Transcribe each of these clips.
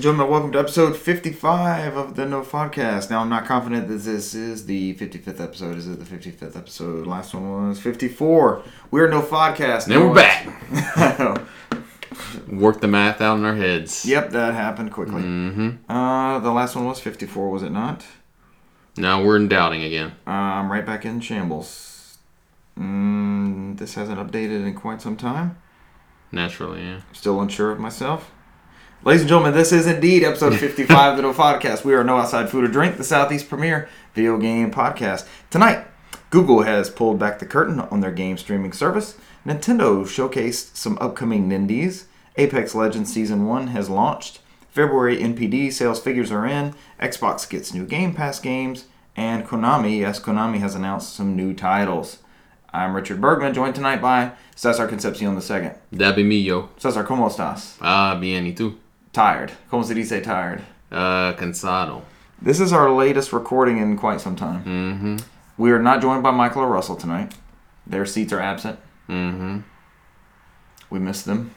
And gentlemen, welcome to episode 55 of the NOFODcast. Now, I'm not confident that this is the 55th episode. Is it the 55th episode? Last one was 54. We're NOFODcast. Then we're back. Work the math out in our heads. yep, that happened quickly. Mm-hmm. Uh, the last one was 54, was it not? Now we're in doubting again. Uh, I'm right back in shambles. Mm, this hasn't updated in quite some time. Naturally, yeah. Still unsure of myself. Ladies and gentlemen, this is indeed episode 55 of the NOFODcast. We are No Outside Food or Drink, the Southeast premier video game podcast. Tonight, Google has pulled back the curtain on their game streaming service. Nintendo showcased some upcoming Nindies. Apex Legends Season 1 has launched. February NPD sales figures are in. Xbox gets new Game Pass games. And Konami, yes, Konami has announced some new titles. I'm Richard Bergman, joined tonight by Cesar Concepcion II. That be me, yo. Cesar, ¿cómo estás? Ah, bien, y tú? Tired. ¿Cómo se dice tired? Uh, cansado. This is our latest recording in quite some time. Mm-hmm. We are not joined by Michael or Russell tonight. Their seats are absent. Mm-hmm. We miss them.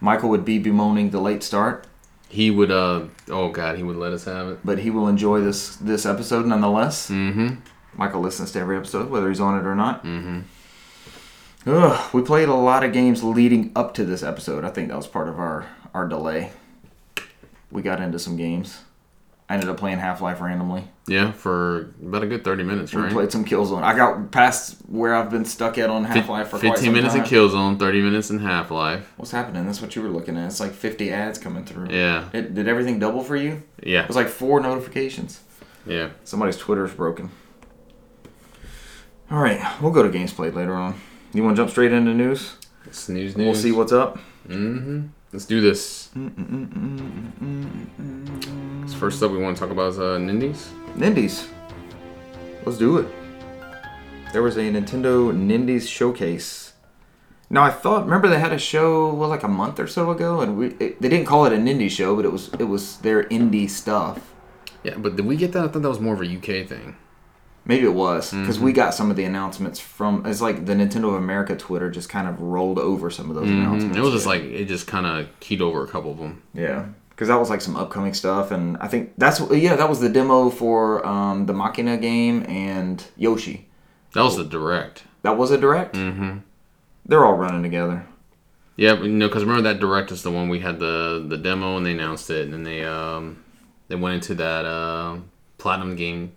Michael would be bemoaning the late start, He would, uh, oh god, he would let us have it. but he will enjoy this this episode nonetheless. Mm-hmm. Michael listens to every episode, whether he's on it or not. Mm-hmm. Ugh, we played a lot of games leading up to this episode. I think that was part of our our delay. We got into some games. I ended up playing Half Life randomly. Yeah, for about a good 30 minutes, We right? played some Killzone. I got past where I've been stuck at on Half Life for 15 quite some minutes time. in Killzone, 30 minutes in Half-Life. What's happening? That's what you were looking at. It's like 50 ads coming through. Yeah. It, did everything double for you? Yeah. It was like four notifications. Yeah. Somebody's Twitter's broken. All right, we'll go to games played later on. You want to jump straight into news? It's news, news. We'll see what's up. Mm-hmm. Let's do this. So first up, we want to talk about uh, Nindies. Nindies. Let's do it. There was a Nintendo Nindies showcase. Now I thought, remember they had a show well, like a month or so ago, and we it, they didn't call it a Nindy show, but it was it was their indie stuff. Yeah, but did we get that? I thought that was more of a UK thing. Maybe it was because we got some of the announcements from. It's like the Nintendo of America Twitter just kind of rolled over some of those announcements. Mm-hmm. It was just like it just kind of keyed over a couple of them. yeah, because that was like some upcoming stuff, and I think that's yeah that was the demo for um, the Machina game and Yoshi. That was the direct. That was a direct. Mm-hmm. They're all running together. Yeah, but, you know, because remember that direct is the one we had the the demo and they announced it, and then they um they went into that uh, platinum game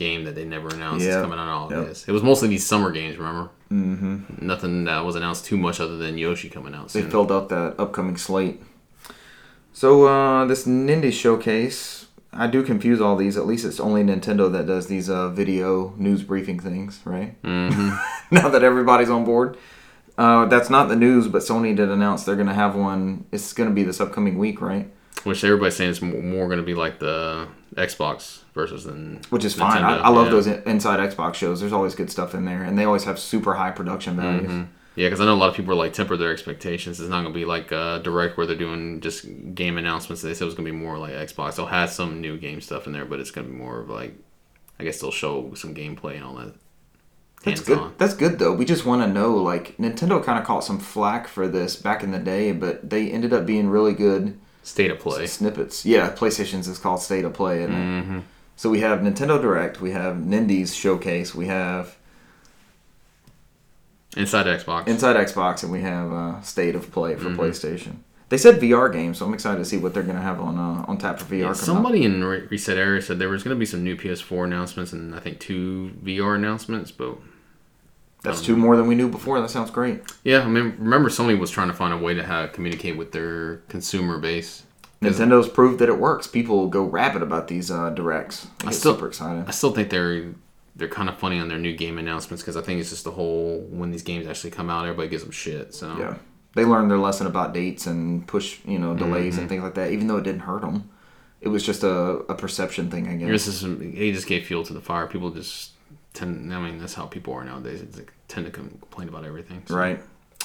game that they never announced is coming out in Yep. August. It was mostly these summer games, remember? Mm-hmm. Nothing that was announced too much other than Yoshi coming out. They Soon. filled out that upcoming slate. So uh, this Nindy showcase, I do confuse all these. At least it's only Nintendo that does these uh, video news briefing things, right? hmm now that everybody's on board. Uh, that's not the news, but Sony did announce they're going to have one. It's going to be this upcoming week, right? Which everybody's saying it's more, going to be like the Xbox versus than Which is fine. I, I love yeah. those inside Xbox shows. There's always good stuff in there, and they always have super high production values. Mhm. Yeah, because I know a lot of people are like temper their expectations. It's not going to be like uh, direct where they're doing just game announcements. They said it was going to be more like Xbox. They'll have some new game stuff in there, but it's going to be more of like, I guess they'll show some gameplay and all that. That's good. That's good though. We just want to know, like Nintendo kind of caught some flack for this back in the day, but they ended up being really good State of play. snippets. Yeah, PlayStation's is called State of Play, isn't it? hmm So we have Nintendo Direct, we have Nindies Showcase, we have Inside Xbox. Inside Xbox, and we have uh, State of Play for Mm-hmm. PlayStation. They said VR games, so I'm excited to see what they're gonna have on uh, on tap for VR. Yeah, up. somebody in Re- ResetEra said there was going to be some new PS4 announcements and I think two VR announcements, but That's two more than we knew before. That sounds great. yeah, I mean, remember Sony was trying to find a way to have communicate with their consumer base. Nintendo's proved that it works. People go rabid about these uh, directs. They I still- super excited. I still think they're they're kind of funny on their new game announcements because I think it's just the whole when these games actually come out, everybody gives them shit. So Yeah, they learned their lesson about dates and push, you know, delays Mm-hmm. and things like that. Even though it didn't hurt them, it was just a, a perception thing, I guess. Yours is he just gave fuel to the fire. People just tend. I mean, that's how people are nowadays. It's like, tend to complain about everything. So. Right.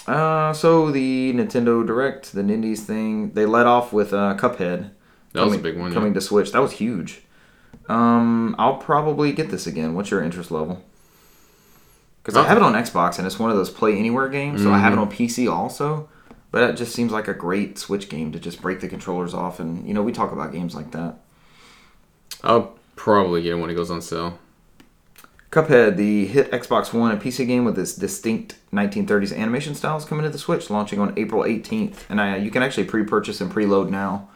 Uh, so the Nintendo Direct, the Nindies thing, they let off with uh, Cuphead. That was a coming- big one. Coming Yeah. to Switch. That was huge. Um, I'll probably get this again. What's your interest level? Because I Oh. have it on Xbox and it's one of those play anywhere games, so I have Mm-hmm. it on PC also. But it just seems like a great Switch game to just break the controllers off, and you know we talk about games like that. I'll probably get it when it goes on sale. Cuphead, the hit Xbox One and PC game with its distinct 1930s animation style, is coming to the Switch, launching on April 18th, and I, you can actually pre-purchase and preload now.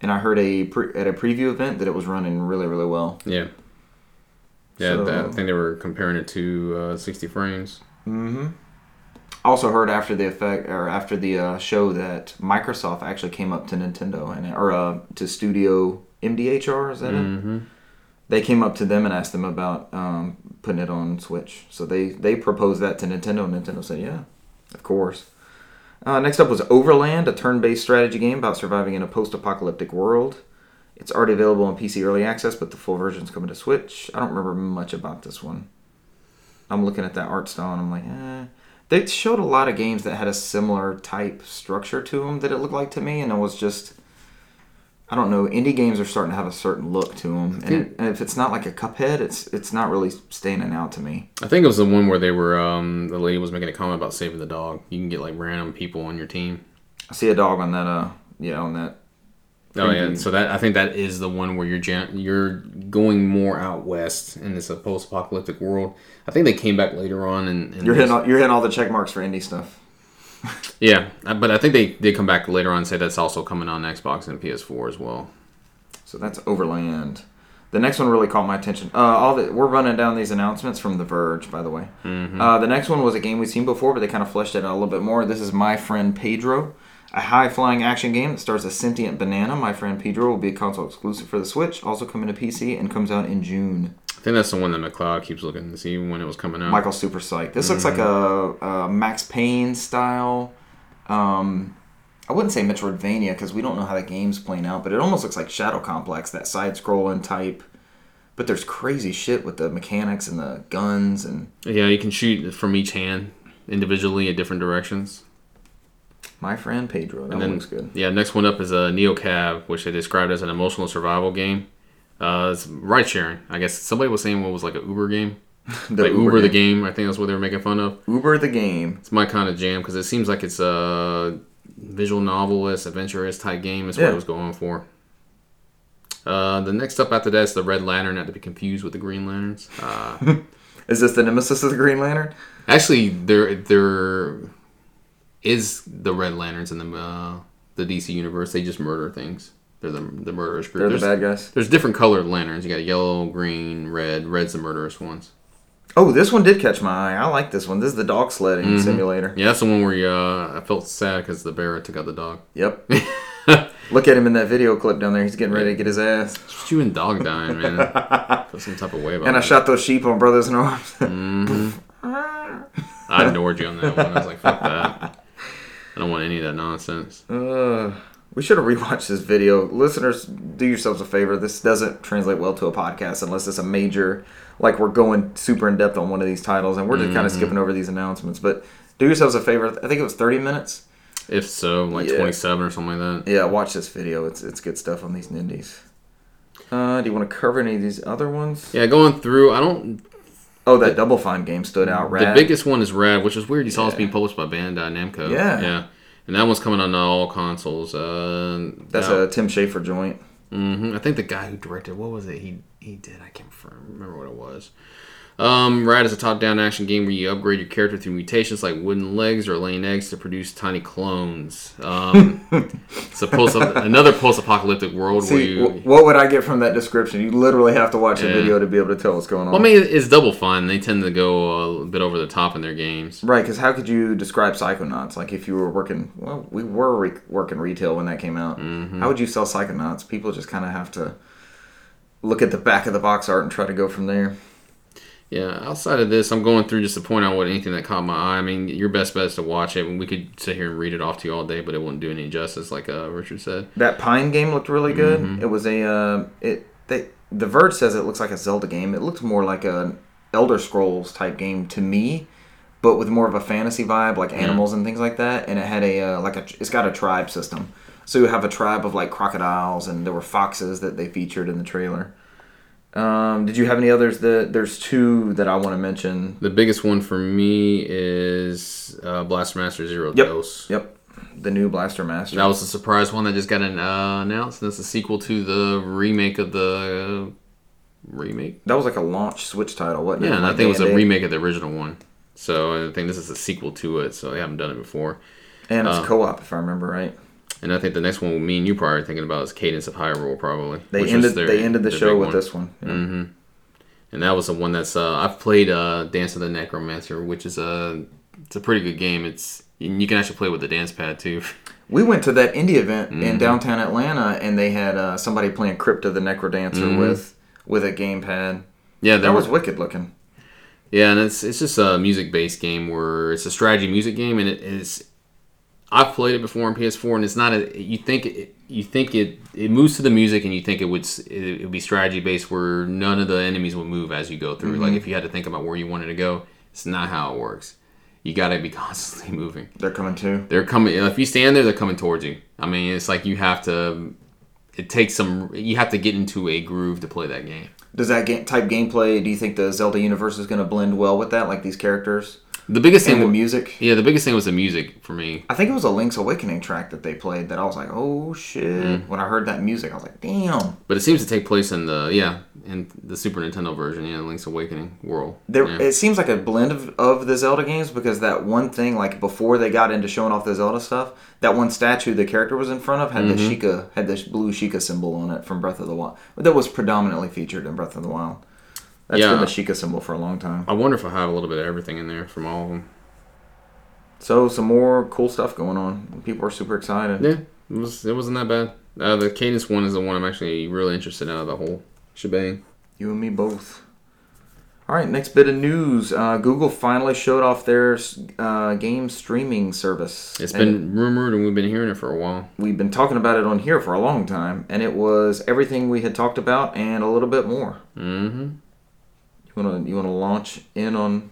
And I heard a pre, at a preview event that it was running really, really well. Yeah. Yeah, So- that, I think they were comparing it to uh, 60 frames. Mm-hmm. Also heard after the effect or after the uh, show that Microsoft actually came up to Nintendo and or uh, to Studio MDHR is that it? They came up to them and asked them about um, putting it on Switch. So they they proposed that to Nintendo and Nintendo said yeah, of course. Uh, next up was Overland, a turn-based strategy game about surviving in a post-apocalyptic world. It's already available on PC early access, but the full version's coming to Switch. I don't remember much about this one. I'm looking at that art style and I'm like, eh. They showed a lot of games that had a similar type structure to them that it looked like to me, and it was just, I don't know. Indie games are starting to have a certain look to them, and, it, and if it's not like a Cuphead, it's it's not really standing out to me. I think it was the one where they were, um, the lady was making a comment about saving the dog. You can get like random people on your team. I see a dog on that, uh, yeah, on that. Oh yeah, so that I think that is the one where you're gen- you're going more out west and it's a post-apocalyptic world. I think they came back later on and, and You're hitting all, you're hitting all the check marks for indie stuff. Yeah, uh, but I think they they come back later on and say that's also coming on Xbox and PS4 as well. So that's Overland. The next one really caught my attention. Uh, all the, we're running down these announcements from The Verge, by the way. Uh, the next one was a game we've seen before, but they kind of fleshed it out a little bit more. This is My Friend Pedro, a high-flying action game that stars a sentient banana. My Friend Pedro will be a console exclusive for the Switch, also coming to PC, and comes out in June. I think that's the one that McLeod keeps looking to see when it was coming out. Michael super Psych. This looks like a, a Max Payne style. Um, I wouldn't say Metroidvania because we don't know how the game's playing out, but it almost looks like Shadow Complex, that side-scrolling type. But there's crazy shit with the mechanics and the guns and Yeah, you can shoot from each hand individually in different directions. my friend Pedro. That And then, looks good. Yeah, next one up is a Neo Cab, which they described as an emotional survival game. Uh, it's ride sharing. I guess somebody was saying what was like an Uber game, The like Uber, the game. game. I think that's what they were making fun of. Uber the game. It's my kind of jam because it seems like it's a visual novelist, adventurous type game. Is what Yeah. it was going for. Uh, the next up after that is the Red Lantern, not to be confused with the Green Lanterns. Uh, Is this the nemesis of the Green Lantern? actually, there there is the Red Lanterns in the uh, the DC universe. They just murder things. They're the the murderous group. They're the bad guys. There's different colored lanterns. You got yellow, green, red. Red's the murderous ones. Oh, this one did catch my eye. I like this one. This is the dog sledding Mm-hmm. simulator. Yeah, that's the one where you, uh, I felt sad because the bear took out the dog. Yep. Look at him in that video clip down there. He's getting ready to get his ass. Just you and dog dying, man. Feel some type of way about And I shot those sheep on Brothers in Arms. I ignored you on that one. I was like, fuck that. I don't want any of that nonsense. Uh, we should have rewatched this video. Listeners, do yourselves a favor. This doesn't translate well to a podcast unless it's a major, like we're going super in depth on one of these titles, and we're just kind of skipping over these announcements. But do yourselves a favor. I think it was 30 minutes. If so, like Yeah. 27 or something like that. Yeah, watch this video. It's it's good stuff on these nindies. Uh, do you want to cover any of these other ones? Yeah, going through, I don't. Oh, that Double Fine game stood out. Rad. The biggest one is Rad, which is weird. You saw it's Yeah. being published by Bandai Namco. Yeah. Yeah. And that one's coming on all consoles. Uh, That's a Tim Schafer joint. hmm I think the guy who directed what was it? He he did. I can't remember what it was. Um, Rad is a top-down action game where you upgrade your character through mutations like wooden legs or laying eggs to produce tiny clones. Um, it's a post another post-apocalyptic world where See, you. wh- what would I get from that description? You literally have to watch the Yeah. video to be able to tell what's going on. well, I mean, it's Double Fine. They tend to go a bit over the top in their games. Right, because how could you describe Psychonauts? Like if you were working, well, we were re- working retail when that came out. Mm-hmm. How would you sell Psychonauts? People just kind of have to look at the back of the box art and try to go from there. Yeah, outside of this, I'm going through just to point out what anything that caught my eye. I mean, your best bet is to watch it. We could sit here and read it off to you all day, but it wouldn't do any justice, like uh, Richard said. That Pine game looked really good. Mm-hmm. It was a uh, it. They, the Verge says it looks like a Zelda game. It looks more like a Elder Scrolls type game to me, but with more of a fantasy vibe, like animals and things like that. And it had a uh, like a it's got a tribe system. So you have a tribe of like crocodiles, and there were foxes that they featured in the trailer. Um, did you have any others? That there's two that I want to mention. The biggest one for me is uh, Blaster Master Zero Yep. Dose. Yep. the new Blaster Master. That was a surprise one that just got an, uh, announced. That's a sequel to the remake of the uh, remake. That was like a launch Switch title, wasn't it? Yeah, and I Like think it was a remake of the original one. So I think this is a sequel to it. So they haven't done it before. And it's uh, co-op, if I remember right. And I think the next one, me and you probably are thinking about is Cadence of Hyrule, probably. They ended their- they ended the show with one. this one. Yeah. hmm And that was the one that's uh, I've played uh, Dance of the Necromancer, which is a it's a pretty good game. It's you can actually play with the dance pad too. We went to that indie event Mm-hmm. in downtown Atlanta, and they had uh, somebody playing Crypt of the NecroDancer Mhm. with with a game pad. yeah, That there was was wicked looking. yeah, and it's it's just a music based game where it's a strategy music game, and it is. I've played it before on PS4, and it's not a. You think it, you think it it moves to the music, and you think it would it would be strategy based, where none of the enemies would move as you go through. Like mm-hmm. if you had to think about where you wanted to go, it's not how it works. You got to be constantly moving. They're coming too. They're coming. If you stand there, they're coming towards you. I mean, it's like you have to. It takes some. You have to get into a groove to play that game. Does that game, type gameplay? Do you think the Zelda universe is going to blend well with that, like these characters The biggest and thing, the music? yeah, the biggest thing was the music for me. I think it was a Link's Awakening track that they played that I was like, oh shit! Mm. When I heard that music, I was like, damn. But it seems to take place in the yeah in the Super Nintendo version, yeah, Link's Awakening world. There, yeah. it seems like a blend of, of the Zelda games because that one thing, like before they got into showing off the Zelda stuff, that one statue the character was in front of had Mm-hmm. the Sheikah, had this blue Sheikah symbol on it from Breath of the Wild. That was predominantly featured in Breath of the Wild. That's Yeah. been the Sheikah symbol for a long time. I wonder if I have a little bit of everything in there from all of them. So some more cool stuff going on. People are super excited. Yeah, it was it wasn't that bad. Uh, the Cadence one is the one I'm actually really interested in out of the whole shebang. You and me both. All right, next bit of news. Uh, Google finally showed off their uh, game streaming service. It's And been rumored and we've been hearing it for a while. we've been talking about it on here for a long time, and it was everything we had talked about and a little bit more. Mm-hmm. You wanna you wanna launch in on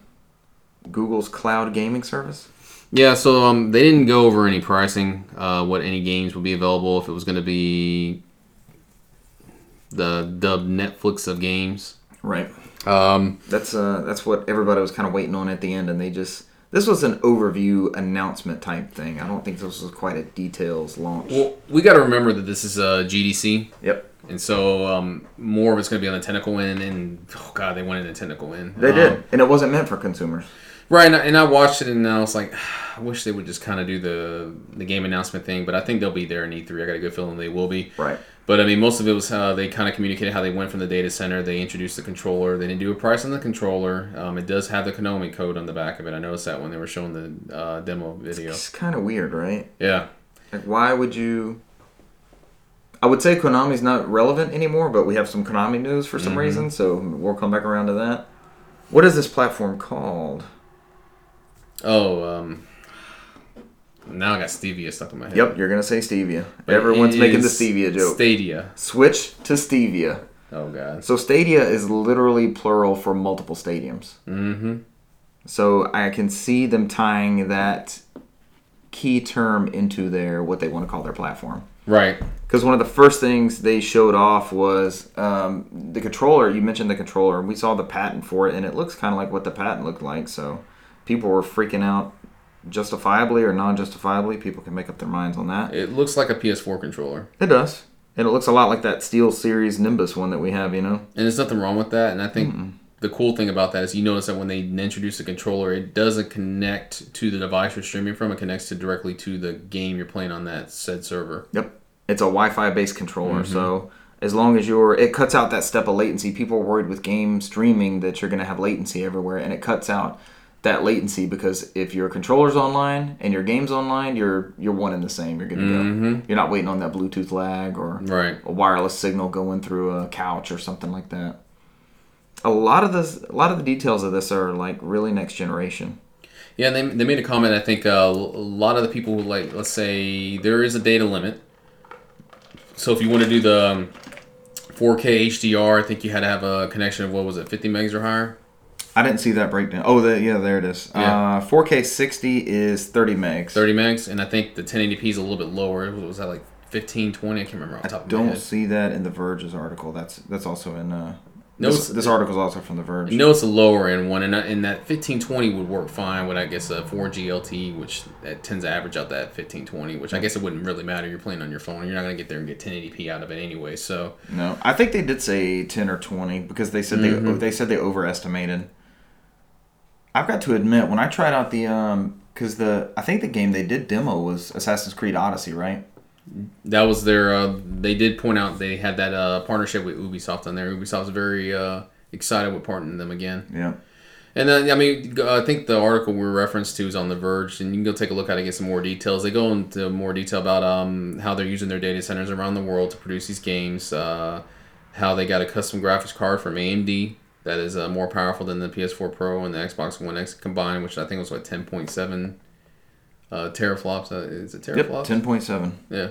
Google's cloud gaming service? Yeah, so um, they didn't go over any pricing, uh, what any games would be available, if it was going to be the dubbed Netflix of games. Right. Um, That's uh that's what everybody was kind of waiting on at the end, and they just this was an overview announcement type thing. I don't think this was quite a details launch. well, we got to remember that this is a GDC, yep, and so um, more of it's going to be on the tentacle end. And oh god, they went in tentacle end. they Um, did, and it wasn't meant for consumers. Right, and I, and I watched it, and I was like, I wish they would just kind of do the the game announcement thing, but I think they'll be there in E3. I got a good feeling they will be. Right. But I mean, most of it was how they kind of communicated how they went from the data center. They introduced the controller. They didn't do a price on the controller. Um, it does have the Konami code on the back of it. I noticed that when they were showing the uh, demo video. It's kind of weird, right? Yeah, Like, why would you? I would say Konami's not relevant anymore, but we have some Konami news for some Mhm. reason, so we'll come back around to that. What is this platform called? Oh, um, now I got Stevia stuck in my head. Yep, you're gonna say Stevia. But Everyone's making the Stevia joke. Stadia. Switch to Stevia. Oh god. So Stadia is literally plural for multiple stadiums. Mm-hmm. So I can see them tying that key term into their what they want to call their platform. Right. Because one of the first things they showed off was um, the controller. You mentioned the controller. and We saw the patent for it, and it looks kind of like what the patent looked like. So people were freaking out, justifiably or non-justifiably. People can make up their minds on that. It looks like a PS4 controller, It does, and it looks a lot like that SteelSeries Nimbus one that we have. You know, and there's nothing wrong with that. And I think the cool thing about that is you notice that when they introduce the controller, it doesn't connect to the device you're streaming from. It connects to directly to the game you're playing on that said server. Yep. It's a Wi-Fi based controller, so as long as you're, it cuts out that step of latency. People are worried with game streaming that you're going to have latency everywhere, and it cuts out that latency because if your controller's online and your game's online, you're you're one and the same. You're good to go. You're not waiting on that Bluetooth lag or Right. a wireless signal going through a couch or something like that. A lot of this, a lot of the details of this are like really next generation. Yeah, and they, they made a comment. I think uh, a lot of the people who like, let's say there is a data limit. So if you want to do the um, 4K HDR, I think you had to have a connection of what was it, 50 megs or higher. I didn't see that breakdown. Oh, the, yeah, there it is. Yeah. Uh, 4K 60 is 30 megs. 30 megs, and I think the 1080p is a little bit lower. Was that like 15, 20? I can't remember off the top of Don't see that in the Verge's article. That's that's also in uh, No, this, this article's also from The Verge. You know it's a lower end one, and, and that 1520 would work fine with I guess a 4G LTE, which that tends to average out that 1520, which I guess it wouldn't really matter. You're playing on your phone, you're not gonna get there and get 1080p out of it anyway. So No, I think they did say ten or twenty because they said Mm-hmm. they they said they overestimated. I've got to admit, when I tried out the um, because the I think the game they did demo was Assassin's Creed Odyssey, right? That was their. Uh, they did point out they had that uh, partnership with Ubisoft on there. Ubisoft's very uh, excited with partnering them again. Yeah. And then, I mean, I think the article we referenced to is on The Verge, and you can go take a look at it, get some more details. They go into more detail about um, how they're using their data centers around the world to produce these games, uh, how they got a custom graphics card from AMD that is uh, more powerful than the PS4 Pro and the Xbox One X combined, which I think was like 10.7 uh, teraflops. Uh, is it Yep. Ten point seven Yeah.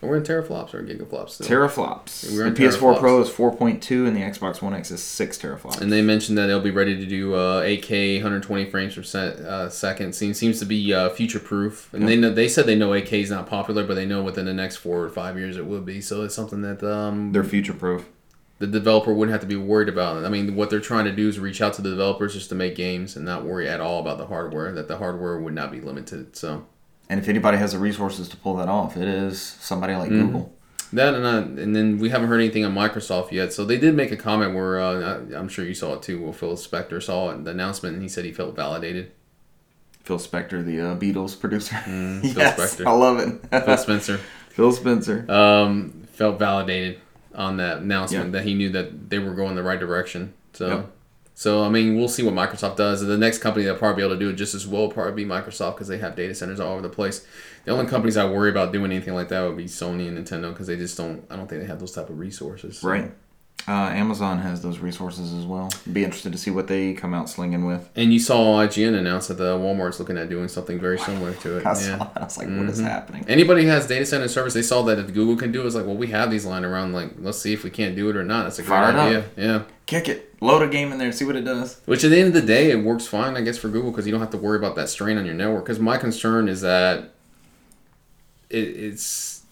And we're in teraflops or gigaflops still. teraflops. We're in the PS4 teraflops. Pro is four point two, and the Xbox One X is six teraflops. And they mentioned that they'll be ready to do uh, 8K, 120 frames per se- uh, second. Seems seems to be uh, future proof. And they know, they said they know 8K is not popular, but they know within the next four or five years it will be. So it's something that um, They're future proof. The developer wouldn't have to be worried about. it. I mean, what they're trying to do is reach out to the developers just to make games and not worry at all about the hardware. That the hardware would not be limited. So And if anybody has the resources to pull that off, it is somebody like Mm-hmm. Google. that and, uh, and then we haven't heard anything on Microsoft yet. So they did make a comment where uh, I- I'm sure you saw it too. Well, Phil Spector saw it, the announcement, and he said he felt validated. Phil Spector, the uh, Beatles producer. Mm, Phil yes, Spector. I love it. Phil Spencer. Phil Spencer. um, felt validated on that announcement Yeah. that he knew that they were going the right direction. So, Yep. so I mean, we'll see what Microsoft does. The next company that'll probably be able to do it just as well will probably be Microsoft because they have data centers all over the place. The only companies I worry about doing anything like that would be Sony and Nintendo because they just don't. I don't think they have those type of resources. So- Right. Uh, Amazon has those resources as well. Be interested to see what they come out slinging with. And you saw IGN announce that the Walmart's looking at doing something very similar to it. I saw that. I was like, what is Mhm. happening? Anybody has data center service, they saw that if Google can do it, it's like, well, we have these lying around. Like, let's see if we can't do it or not. That's a great Fire up. idea. Yeah. Kick it. Load a game in there. See what it does. Which at the end of the day, it works fine, I guess, for Google because you don't have to worry about that strain on your network. Because my concern is that it, it's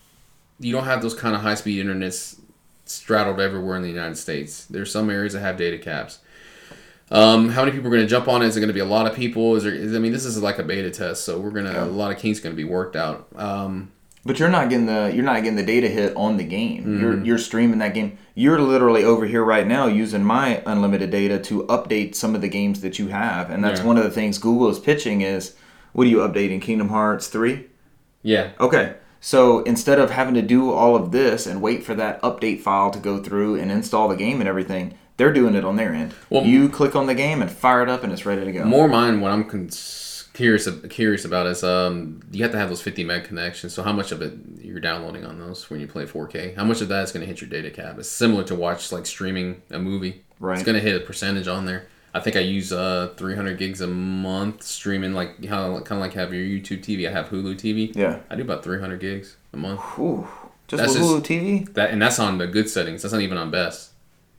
you don't have those kind of high speed internets straddled everywhere in the United States. There's some areas that have data caps. Um, how many people are going to jump on it? Is it going to be a lot of people? Is there? Is, I mean, this is like a beta test, so we're gonna Yeah. a lot of kinks going to be worked out. Um, But you're not getting the you're not getting the data hit on the game. Mm-hmm. You're you're streaming that game. You're literally over here right now using my unlimited data to update some of the games that you have, and that's Yeah. one of the things Google is pitching is what are you updating? Kingdom Hearts three. yeah, Okay. So instead of having to do all of this and wait for that update file to go through and install the game and everything, they're doing it on their end. Well- you click on the game and fire it up and it's ready to go. More mine, what I'm curious curious about is um, you have to have those 50 meg connections. So how much of it you're downloading on those when you play 4K? How much of that is going to hit your data cap? It's similar to watch like streaming a movie. Right. It's going to hit a percentage on there. I think I use uh 300 gigs a month streaming like how kind of like have your YouTube TV. I have Hulu TV. Yeah. I do about 300 gigs a month. Whew. Just That's with just- Hulu TV? That and that's on the good settings. That's not even on best.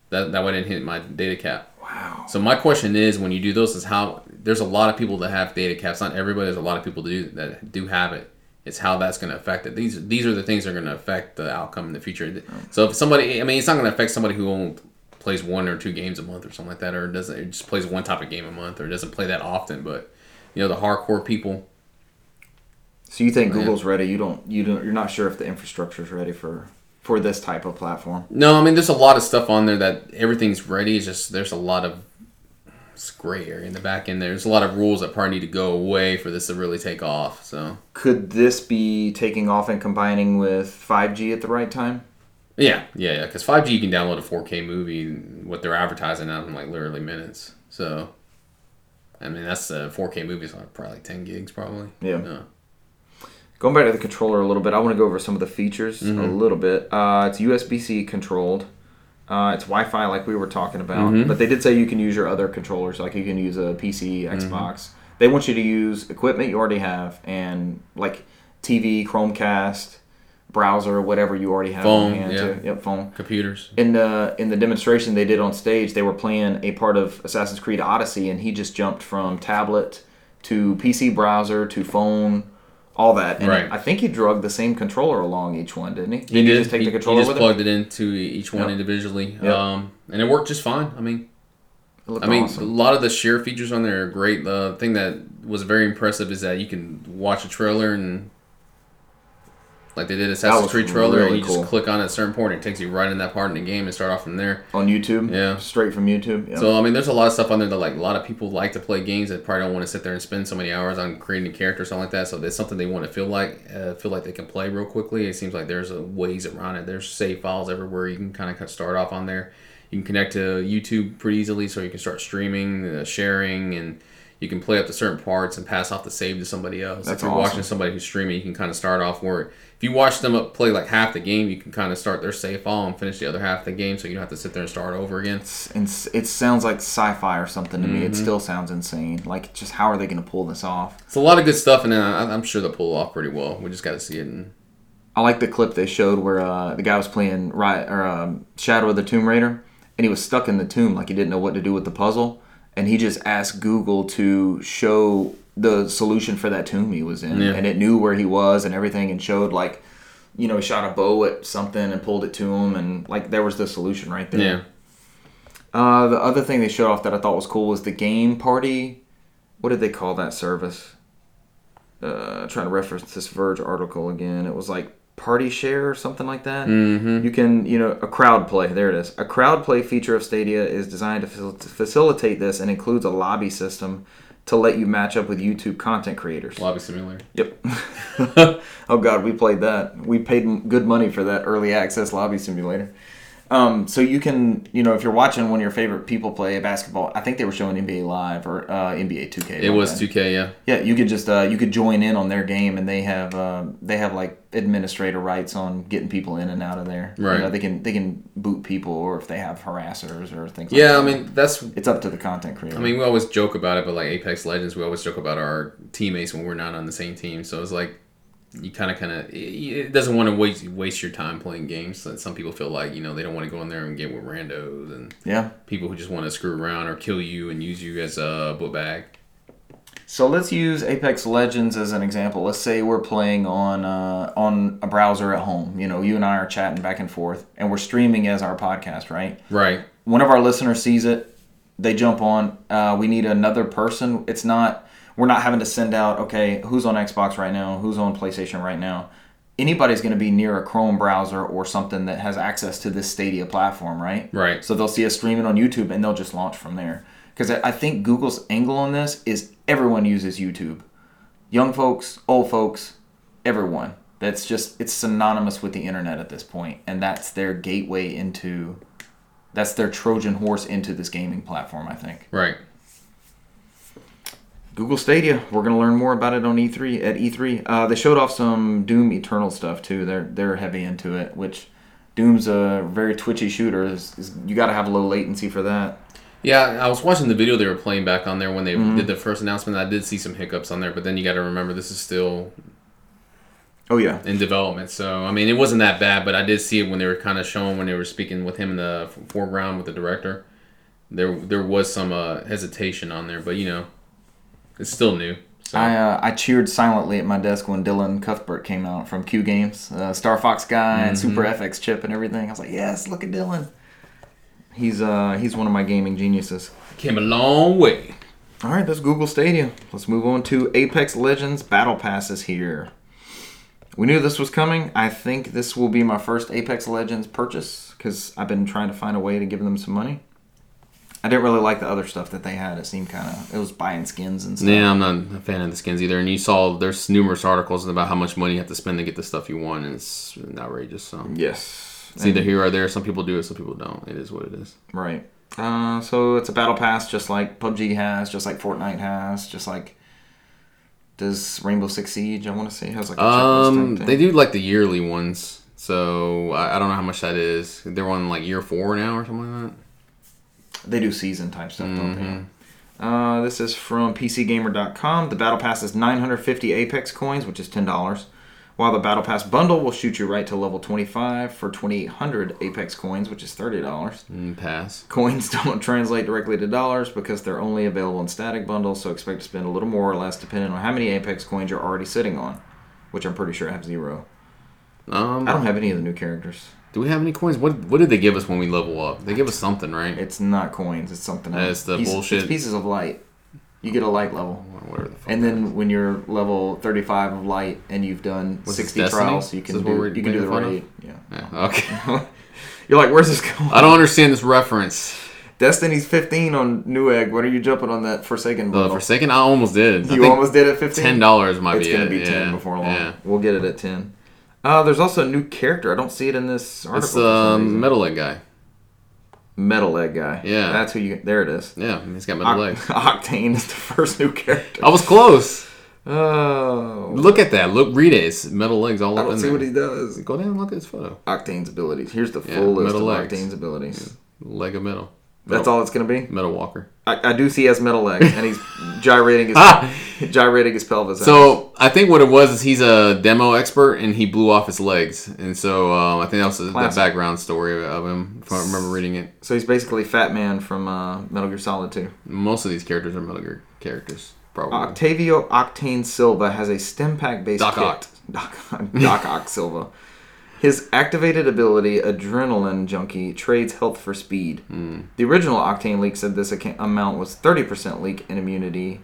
That that way I didn't hit my data cap. Wow. So my question is, when you do those, is how there's a lot of people that have data caps. Not everybody. There's a lot of people that do that do have it. It's how that's going to affect it. These these are the things that are going to affect the outcome in the future. So if somebody, I mean, it's not going to affect somebody who only plays one or two games a month or something like that, or doesn't it just plays one type of game a month, or doesn't play that often. But you know, the hardcore people. So you think Yeah. Google's ready? You don't. You don't. You're not sure if the infrastructure is ready for for this type of platform. No, I mean, there's a lot of stuff on there that everything's ready. It's just there's a lot of gray area in the back end. There's a lot of rules that probably need to go away for this to really take off. So. Could this be taking off and combining with 5G at the right time? Yeah, yeah, yeah. Because 5G, you can download a 4K movie. What they're advertising out in like literally minutes. So, I mean, that's uh, 4K movies like probably like 10 gigs, probably. Yeah. Going back to the controller a little bit, I want to go over some of the features a little bit. Uh, it's USB C controlled. Uh, it's Wi Fi, like we were talking about. But they did say you can use your other controllers, like you can use a PC, Xbox. They want you to use equipment you already have and like TV, Chromecast, browser, or whatever you already have Phone, on hand. yeah. To, yep, phone. Computers. In the in the demonstration they did on stage, they were playing a part of Assassin's Creed Odyssey, and he just jumped from tablet to PC browser to phone, all that. And Right. I think he drug the same controller along each one, didn't he? He Didn't did. just take he, the he just plugged it into each one Yep. individually, Yep. um, and it worked just fine. I mean, him? It looked I mean, awesome. a lot of the share features on there are great. The thing that was very impressive is that you can watch a trailer and, like they did Assassin's Creed trailer, really and you cool. just click on at a certain point, it takes you right in that part in the game and start off from there. on YouTube. Yeah. straight from YouTube. Yeah. So I mean, there's a lot of stuff on there that like a lot of people like to play games that probably don't want to sit there and spend so many hours on creating a character or something like that. So there's something they want to feel like uh, feel like they can play real quickly. It seems like there's a ways around it. There's save files everywhere. You can kind of start off on there. You can connect to YouTube pretty easily, so you can start streaming, uh, sharing, and you can play up to certain parts and pass off the save to somebody else. That's if you're awesome. watching somebody who's streaming, you can kind of start off where if you watch them up play like half the game, you can kind of start their save file and finish the other half of the game, so you don't have to sit there and start over again. It's, it's, it sounds like sci-fi or something to me. Mm-hmm. It still sounds insane. Like, just how are they going to pull this off? It's a lot of good stuff, and I- I'm sure they'll pull it off pretty well. We just got to see it. And I like the clip they showed where uh, the guy was playing right or um, Shadow of the Tomb Raider, and he was stuck in the tomb like he didn't know what to do with the puzzle, and he just asked Google to show the solution for that tomb he was in, Yeah. and it knew where he was and everything, and showed like, you know, he shot a bow at something and pulled it to him, and like there was the solution right there. yeah, Uh, the other thing they showed off that I thought was cool was the game party. What did they call that service? Uh, trying to reference this Verge article again. It was like Party Share or something like that. mm-hmm. You can, you know, a crowd play. There it is. A crowd play feature of Stadia is designed to, facil- to facilitate this and includes a lobby system to let you match up with YouTube content creators. lobby simulator. Yep. oh God, we played that. We paid good money for that early access lobby simulator. Um, so you can, you know, if you're watching one of your favorite people play basketball, I think they were showing NBA Live or uh, NBA 2K. It was bad. 2K, yeah. Yeah, you could just uh, you could join in on their game, and they have uh, they have like administrator rights on getting people in and out of there. You Right. know, they can they can boot people, or if they have harassers or things. Yeah, I like that. mean that's. it's up to the content creator. I mean, we always joke about it, but like Apex Legends, we always joke about our teammates when we're not on the same team. So it's like you kind of, kind of, it doesn't want to waste waste your time playing games. So some people feel like you know they don't want to go in there and get with randos and yeah. people who just want to screw around or kill you and use you as a book bag. So let's use Apex Legends as an example. Let's say we're playing on uh, on a browser at home. You know, you and I are chatting back and forth, and we're streaming as our podcast, right? Right. One of our listeners sees it, they jump on. Uh, we need another person. It's not. We're not having to send out. Okay, who's on Xbox right now? Who's on PlayStation right now? Anybody's going to be near a Chrome browser or something that has access to this Stadia platform, right? Right. So they'll see us streaming on YouTube and they'll just launch from there. Because I I think Google's angle on this is everyone uses YouTube. Young folks, old folks, everyone. That's just, it's synonymous with the internet at this point, And that's their gateway into, that's their Trojan horse into this gaming platform, I think. Right. Google Stadia. We're gonna learn more about it on E3 at E3. Uh, they showed off some Doom Eternal stuff too. They're they're heavy into it, which Doom's a very twitchy shooter. Is, is, you got to have a low latency for that. Yeah, I was watching the video they were playing back on there when they Mm-hmm. did the first announcement. I did see some hiccups on there, but then you got to remember this is still Oh yeah, in development. So I mean, it wasn't that bad, but I did see it when they were kind of showing when they were speaking with him in the foreground with the director. There, there was some uh, hesitation on there, but you know, it's still new. So I uh, I cheered silently at my desk when Dylan Cuthbert came out from Q Games, uh, Star Fox guy and Super FX chip and everything. I was like, yes, look at Dylan. He's uh he's one of my gaming geniuses. came a long way. All right, that's Google Stadia. Let's move on to Apex Legends Battle Passes here. We knew this was coming. I think this will be my first Apex Legends purchase because I've been trying to find a way to give them some money. I didn't really like the other stuff that they had. It seemed kind of it was buying skins and stuff. Yeah, I'm not a fan of the skins either. And you saw there's numerous articles about how much money you have to spend to get the stuff you want, and it's outrageous. So Yes, it's either here or there. Some people do it, some people don't. It is what it is. Right. Uh, so it's a battle pass, just like PUBG has, just like Fortnite has, just like does Rainbow Six Siege. I want to say has like a Um, they do like the yearly ones, so I, I don't know how much that is. They're on like year four now or something like that. They do season type stuff, don't Mm-hmm. they? Uh, this is from PCGamer.com. The battle pass is 950 Apex coins, which is ten dollars. While the battle pass bundle will shoot you right to level 25 for 2,800 Apex coins, which is thirty dollars. Mm, pass. Coins don't translate directly to dollars because they're only available in static bundles, so expect to spend a little more or less depending on how many Apex coins you're already sitting on. which I'm pretty sure I have zero. Um, I don't have any of the new characters. Do we have any coins? What What did they give us when we level up? They give us something, right? It's not coins. It's something else. It's the Piece- bullshit- It's pieces of light. You get a light level. Oh, whatever the fuck. And then when you're level 35 of light and you've done What's this, 60 Destiny? trials, you Is can this do, we're you can do the making fun raid. Yeah. Yeah, okay. You're like, where's this going? I don't understand this reference. Destiny's 15 on Newegg. What are you jumping on that Forsaken The bundle? Forsaken, I almost did. I you think almost did it 15? ten dollars might It's be going it. to be 10 yeah. before long. Yeah. We'll get it at 10. Uh, there's also a new character. I don't see it in this article. It's some um, metal leg guy. Metal Leg guy. Yeah. That's who you. There it is. Yeah, he's got metal legs. Octane is the first new character. I was close. Oh. Look at that. Look, read it. It's metal legs all over. I up don't in see there. what he does. Go down and look at his photo. Octane's abilities. Here's the Yeah, full list of legs. Octane's abilities. Leg of metal. That's all it's gonna be. Metal walker. I, I do see he has metal legs, and he's gyrating his Ah! gyrating his pelvis. So I think what it was is he's a demo expert and he blew off his legs, and so um, I think that was the background story of him. If I remember reading it, so he's basically Fat Man from uh, Metal Gear Solid 2. most of these characters are Metal Gear characters, probably. Octavio Octane Silva has a stim pack based Doc kit. Oct. Doc, Doc Silva. His activated ability, Adrenaline Junkie, trades health for speed. Hmm. The original Octane leak said this amount was 30% leak and immunity,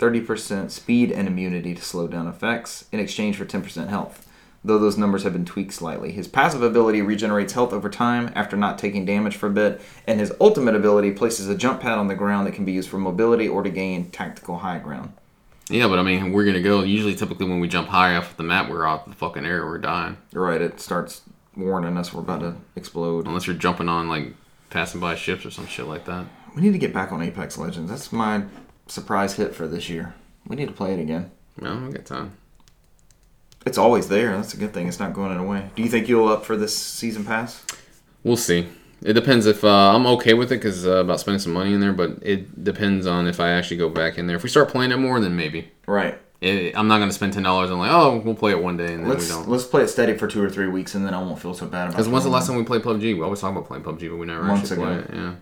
30% speed and immunity to slow down effects in exchange for 10% health. Though those numbers have been tweaked slightly. His passive ability regenerates health over time after not taking damage for a bit, and his ultimate ability places a jump pad on the ground that can be used for mobility or to gain tactical high ground. Yeah, but I mean, we're gonna go. Usually, typically, when we jump high off the map, we're off the fucking air. We're dying. You're right, it starts warning us we're about to explode. Unless you're jumping on like passing by ships or some shit like that. We need to get back on Apex Legends. That's my surprise hit for this year. We need to play it again. No, I got time. It's always there. That's a good thing. It's not going away. Do you think you'll up for this season pass? We'll see. It depends if uh, I'm okay with it because uh, about spending some money in there, but it depends on if I actually go back in there. If we start playing it more, then maybe. Right. It, I'm not going to spend ten dollars on like, oh, we'll play it one day and then Let's we don't. let's play it steady for two or three weeks, and then I won't feel so bad about. Because when's the last time we played PUBG? We always talk about playing PUBG, but we never Months actually play it. Yeah.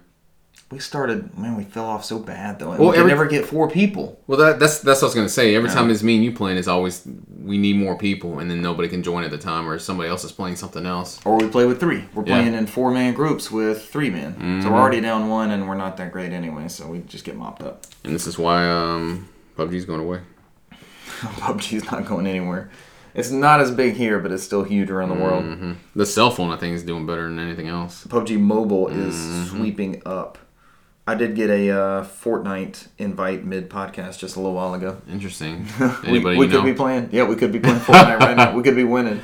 We started. Man, we fell off so bad though. And Well, we every- never get four people. Well, that, that's that's what I was gonna say. Every Yeah. time it's me and you playing, it's always we need more people, and then nobody can join at the time, or somebody else is playing something else. Or we play with three. We're Yeah. playing in four man groups with three men. So we're already down one, and we're not that great anyway. So we just get mopped up. And this is why um, PUBG's going away. PUBG's not going anywhere. It's not as big here, but it's still huge around the world. hmm The cell phone, I think, is doing better than anything else. PUBG Mobile is Mm-hmm. sweeping up. I did get a uh, Fortnite invite mid podcast just a little while ago. Interesting. we we could know? be playing. Yeah, we could be playing Fortnite right now. We could be winning.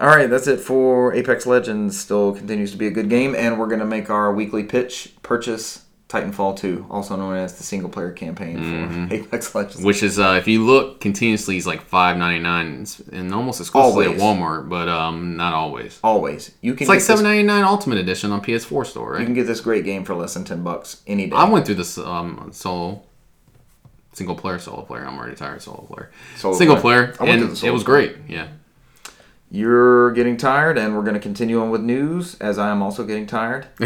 All right, that's it for Apex Legends. Still continues to be a good game, and we're gonna make our weekly pitch purchase Titanfall 2, also known as the single player campaign for Apex Legends. Mm-hmm. Which is, uh, if you look continuously, it's like five ninety nine, and almost exclusively Always. at Walmart, but um, not always. Always, you can It's like seven ninety nine Ultimate Edition on PS4 store, You can get this great game for less than ten bucks any day. I went through this um, solo, single player, solo player. I'm already tired of solo player. Solo single player. player, I went through and it was player. great. Yeah. You're getting tired, and we're going to continue on with news as I am also getting tired.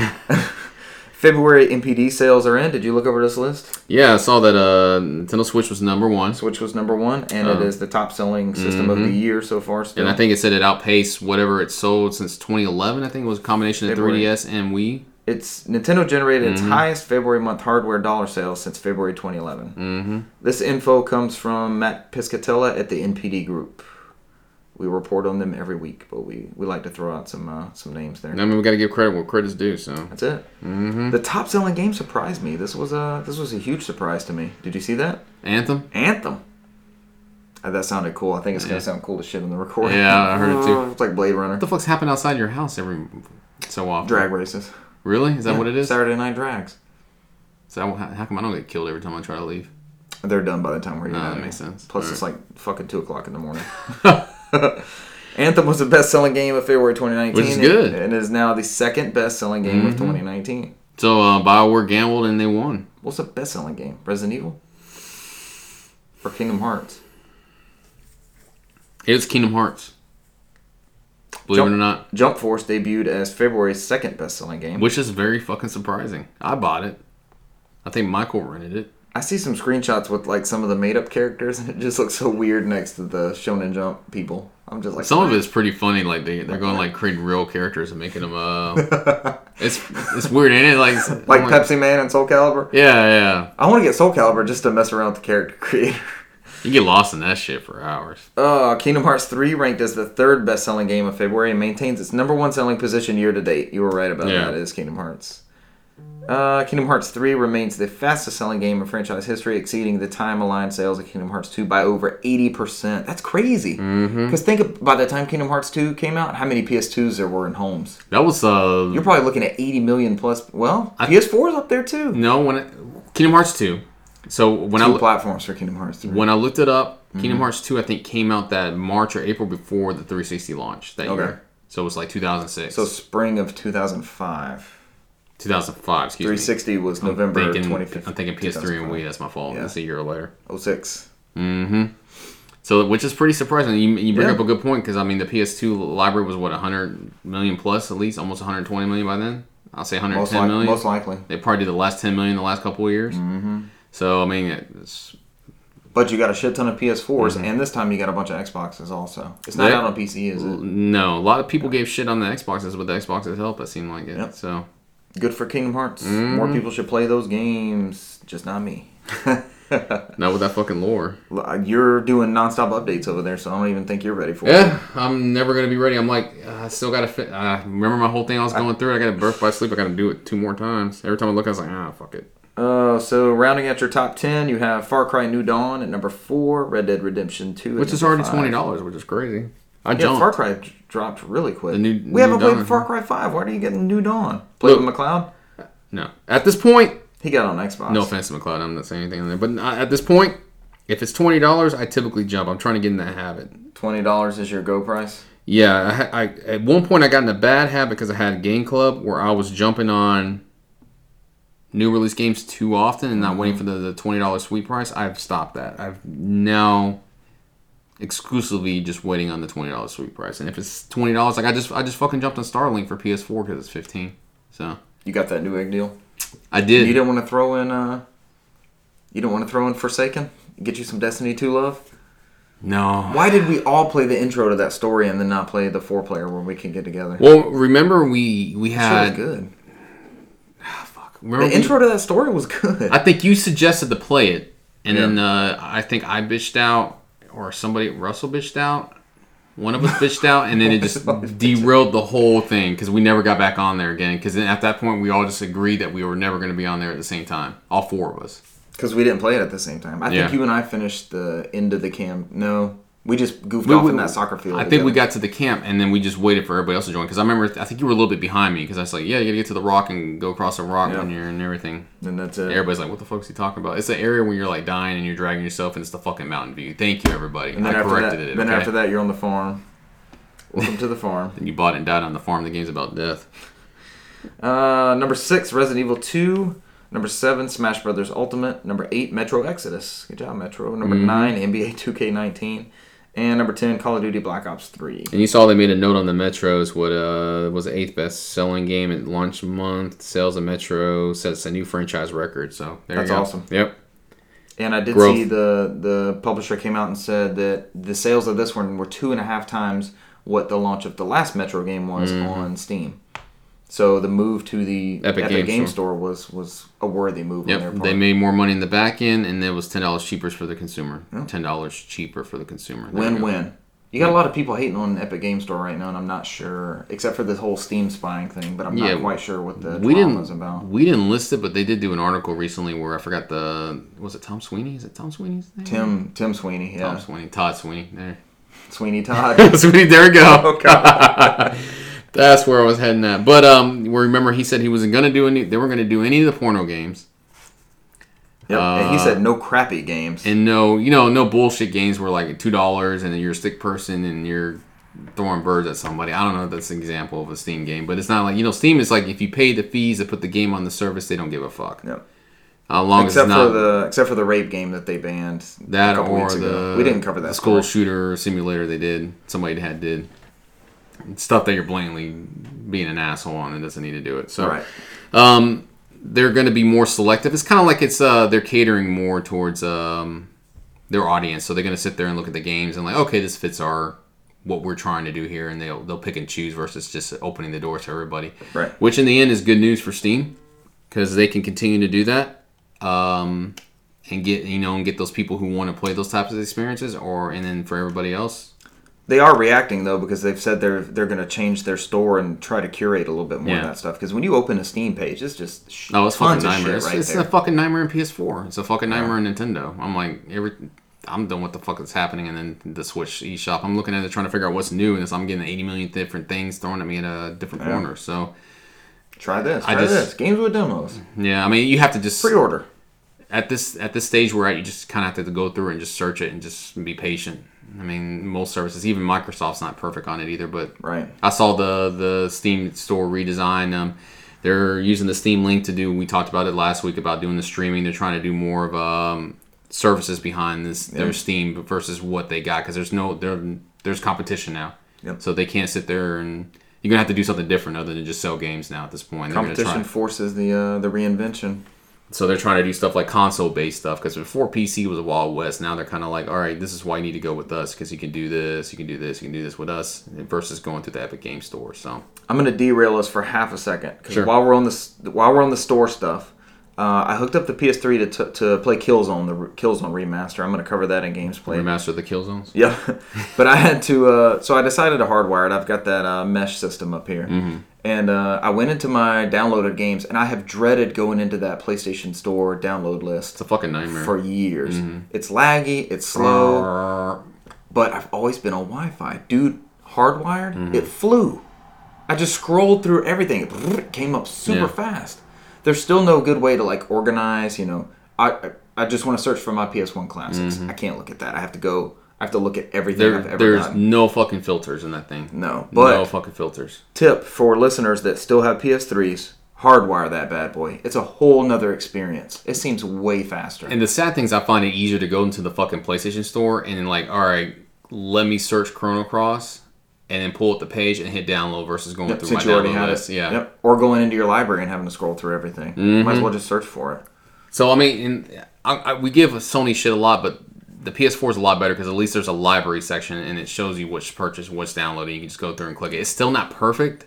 February NPD sales are in. Did you look over this list? Yeah, I saw that uh, Nintendo Switch was number one, Switch was number one, and it Um, is the top selling system of the year so far. Still, and I think it said it outpaced whatever it sold since 2011. I think it was a combination of February. 3DS and Wii. it's Nintendo generated Mm-hmm. its highest February month hardware dollar sales since February 2011. Mm-hmm. This info comes from Matt Piscatella at the NPD Group. We report on them every week, but we, we like to throw out some uh, some names there. I mean, we got to give credit where credit's due. So That's it. mm-hmm. The top selling game surprised me. This was a this was a huge surprise to me. Did you see that? Anthem. Anthem. Uh, that sounded cool. I think it's gonna sound cool to shit in the recording. Yeah, I heard it too. It's like Blade Runner. What the fuck's happening outside your house every so often? Drag races. Really? Is that Yeah, what it is? Saturday night drags. So how, how come I don't get killed every time I try to leave? They're done by the time we're done. that makes sense. Plus, All it's like fucking two o'clock in the morning. Anthem was the best-selling game of February 2019, Which is good. and is now the second best-selling game of Mhm. 2019. So uh, Bioware gambled and they won. What's the best-selling game? Resident Evil or Kingdom Hearts? It's Kingdom Hearts. Believe Jump- it or not, Jump Force debuted as February's second best-selling game. which is very fucking surprising. I bought it. I think Michael rented it. I see some screenshots with like some of the made up characters, and it just looks so weird next to the Shonen Jump people. I'm just like Some of it's pretty funny. Like they they're going like creating real characters and making them. Uh, it's it's weird, ain't it? Like like I'm Pepsi Man and Soul Calibur. Yeah, yeah. I want to get Soul Calibur just to mess around with the character creator. You get lost in that shit for hours. Uh, Kingdom Hearts 3 ranked as the third best selling game of February and maintains its number one selling position year to date. You were right about Yeah. that. It is Kingdom Hearts. Uh, Kingdom Hearts 3 remains the fastest selling game in franchise history, exceeding the time aligned sales of Kingdom Hearts 2 by over 80%. That's crazy. Mm-hmm. Because think of, by the time Kingdom Hearts 2 came out, how many PS2s there were in homes. That was uh You're probably looking at 80 million plus. Well, I- PS4's up there too. no when it, Kingdom Hearts two. So when I Two platforms for Kingdom Hearts 3. when I looked it up, Mm-hmm. Kingdom Hearts two I think came out that March or April before the 360 launch that Okay. year. So it was like 2006. So spring of 2005. 2005. Excuse me. 360 was I'm November thinking, 2015. I'm thinking PS3 and 2005. Wii. That's my fault. Yeah. That's a year later. 06. Mm-hmm. So, which is pretty surprising. You, you bring Yeah. up a good point because I mean the PS2 library was what 100 million plus at least, almost 120 million by then. I'll say 110 Most, like, million. most likely. They probably did the last 10 million the last couple of years. Mm-hmm. So I mean, it's, But you got a shit ton of PS4s, and this time you got a bunch of Xboxes also. It's not Yeah. out on PC, is it? no, a lot of people gave shit on the Xboxes, but the Xboxes help. It seemed like it. Yep. So Good for Kingdom Hearts. Mm-hmm. More people should play those games, just not me. not with that fucking lore. You're doing nonstop updates over there, so I don't even think you're ready for it. Yeah, I'm never gonna be ready. I'm like, uh, I still gotta fit. Uh, remember my whole thing I was going through. I got to birth by sleep. I gotta do it two more times. Every time I look, I was like, ah, fuck it. Uh, so rounding out your top ten, you have Far Cry New Dawn at number four, Red Dead Redemption Two, at Which is already five. twenty dollars, which is crazy. I Yeah, jumped. Far Cry dropped really quick. The new- we haven't New played Far? Cry Five. Why are you getting New Dawn? Play Look. with McLeod. No, at this point, He got on Xbox. no offense to McLeod, I'm not saying anything on there, but at this point, if it's twenty dollars, I typically jump. I'm trying to get in that habit. Twenty dollars is your go price. Yeah, I, I at one point I got in a bad habit because I had a game club where I was jumping on new release games too often and not waiting mm-hmm. for the, the twenty dollars sweet price. I've stopped that. I've now exclusively just waiting on the twenty dollars sweet price. And if it's twenty dollars, like I just I just fucking jumped on Starlink for PS4 because it's fifteen. So You got that Newegg deal. I did. You did. didn't want to throw in. uh You don't want to throw in Forsaken. Get you some Destiny Two love. No. Why did we all play the intro to that story and then not play the four player where we can get together? Well, remember we we had was good. remember The we- intro to that story was good. I think you suggested to play it, and Yeah. then uh, I think I bitched out, or somebody Russell bitched out. One of us bitched out, and then it just derailed the whole thing because we never got back on there again. Because then at that point, we all just agreed that we were never going to be on there at the same time. All four of us. Because we didn't play it at the same time. I Yeah. think you and I finished the end of the camp. No, we just goofed We- off we- in that soccer field. I think we got to the camp, and then we just waited for everybody else to join. Because I remember, I think you were a little bit behind me. Because I was like, "Yeah, you got to get to the rock and go across the rock Yeah. when you're and everything." And that's it. Everybody's like, "What the fuck is he talking about?" It's the area where you're like dying and you're dragging yourself, and it's the fucking mountain view. Thank you, everybody. and then I after corrected that, it. then okay? after that, you're on the farm. Welcome to the farm. Then you bought and died on the farm. The game's about death. Uh, number six, Resident Evil Two. Number seven, Smash Brothers Ultimate. Number eight, Metro Exodus. Good job, Metro. Number Mm-hmm. nine, NBA 2K19. And number ten, Call of Duty Black Ops 3. And you saw they made a note on the Metros. What uh, was the eighth best selling game at launch month? Sales of Metro sets a new franchise record. So there That's you go. awesome. Yep. And I did Growth. see the the publisher came out and said that the sales of this one were two and a half times what the launch of the last Metro game was on Steam. So the move to the. Epic Epic, Game Game, Store. Store was was a worthy move on their Yep. part. They made more money in the back end, and it was ten dollars cheaper for the consumer. Ten dollars cheaper for the consumer. There win win. You got a lot of people hating on Epic Game Store right now, and I'm not sure, except for this whole Steam spying thing. But I'm Yeah, not quite sure what the We didn't. is about. We didn't list it, but they did do an article recently where I forgot the was it Tom Sweeney? Is it Tom Sweeney's name? Tim Tim Sweeney, yeah, Tom Sweeney. Todd Sweeney. There. Sweeney Todd. Sweeney. There we go. oh God. That's where I was heading at. But um, remember he said he wasn't gonna do any. They weren't gonna do any of the porno games, Yep. and he Uh, said no crappy games. and no, you know, no bullshit games where like two dollars and you're a stick person and you're throwing birds at somebody. I don't know if that's an example of a Steam game, but it's not like you know, Steam is like if you pay the fees to put the game on the service, they don't give a fuck. Yep. How long Except as not for the except for the rape game that they banned that or the we didn't cover that the school shooter simulator they did somebody had did stuff that you're blatantly being an asshole on and doesn't need to do it. So Right. Um, they're going to be more selective. It's kind of like it's uh, they're catering more towards um, their audience, so they're going to sit there and look at the games and like, okay, this fits our what we're trying to do here, and they'll they'll pick and choose versus just opening the door to everybody. Right. Which in the end is good news for Steam because they can continue to do that. Um, and get you know and get those people who want to play those types of experiences or and then for everybody else They are reacting though because they've said they're they're going to change their store and try to curate a little bit more Yeah. of that stuff. Because when you open a Steam page, it's just sh- Oh, it's fucking nightmare. It's, right it's a fucking nightmare in PS4. It's a fucking nightmare in Nintendo. I'm like every. I'm done with the fuck that's happening, and then the Switch eShop. I'm looking at it, trying to figure out what's new, and it's, I'm getting 80 million different things thrown at me in a different Yeah. corner. So Try this. I Try just- this. Games with demos. yeah, I mean, you have to just Pre-order. at this at this stage we're at. You just kind of have to go through and just search it and just be patient. I mean, most services, even Microsoft's not perfect on it either, but Right. I saw the the Steam store redesign. Um, they're using the Steam Link to do. We talked about it last week about doing the streaming. They're trying to do more of um, services behind this their Steam versus what they got because there's no there there's competition now. Yep. So they can't sit there and you're gonna have to do something different other than just sell games now at this point. Competition try- forces the uh, the reinvention. So they're trying to do stuff like console based stuff because before PC was a Wild West. Now they're kind of like, all right, this is why you need to go with us because you can do this, you can do this, you can do this with us versus going through the Epic Game Store. So I'm gonna derail us for half a second because Sure. while we're on this, while we're on the store stuff, uh, I hooked up the PS3 to, t- to play Killzone, the re- Killzone remaster. I'm gonna cover that in games played. remaster the kill zones. Yeah, but I had to. Uh, so I decided to hardwire it. I've got that uh, mesh system up here, Mm-hmm. And uh, I went into my downloaded games, and I have dreaded going into that PlayStation Store download list It's a fucking nightmare. for years. Mm-hmm. It's laggy. It's slow. but I've always been on Wi-Fi, dude. Hardwired, Mm-hmm. it flew. I just scrolled through everything. It came up super Yeah. fast. There's still no good way to like organize. You know, I I- I just want to search for my PS1 classics. I can't look at that. I have to go. I have to look at everything I've Mm-hmm. There, ever there's gotten. no fucking filters in that thing. No, but no fucking filters. tip for listeners that still have PS3s: hardwire that bad boy. It's a whole nother experience. It seems way faster. And the sad thing is, I find it easier to go into the fucking PlayStation Store and then like, all right, let me search Chrono Cross, and then pull up the page and hit download versus going Yep, through my download list. it. Yeah. Yep. Or going into your library and having to scroll through everything. Mm-hmm. Might as well just search for it. So I mean, in, I, I, we give Sony shit a lot, but the PS4 is a lot better because at least there's a library section and it shows you which purchase, what's downloading. You can just go through and click it. It's still not perfect.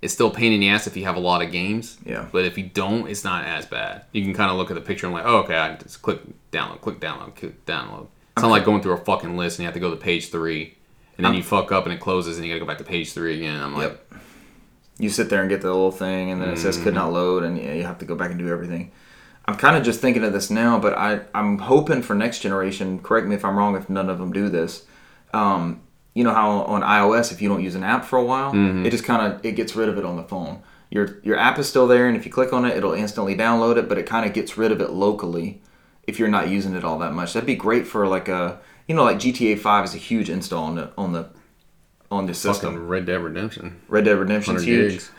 It's still a pain in the ass if you have a lot of games. Yeah. But if you don't, it's not as bad. You can kind of look at the picture and like, oh, okay, I just click download, click download, click download. It's not like going through a fucking list and you have to go to page three, and then you fuck up and it closes and you gotta go back to page three again. I'm like, Yep. You sit there and get the little thing, and then it says could Mm-hmm. not load, and yeah, you have to go back and do everything. I'm kind of just thinking of this now, but I I'm hoping for next generation. Correct me if I'm wrong if none of them do this. Um, you know how on iOS, if you don't use an app for a while, Mm-hmm. it just kind of it gets rid of it on the phone. Your your app is still there, and if you click on it, it'll instantly download it, but it kind of gets rid of it locally if you're not using it all that much. That'd be great for like a you know like GTA Five is a huge install on the on the on the system. fucking Red Dead Redemption, Red Dead Redemption's huge.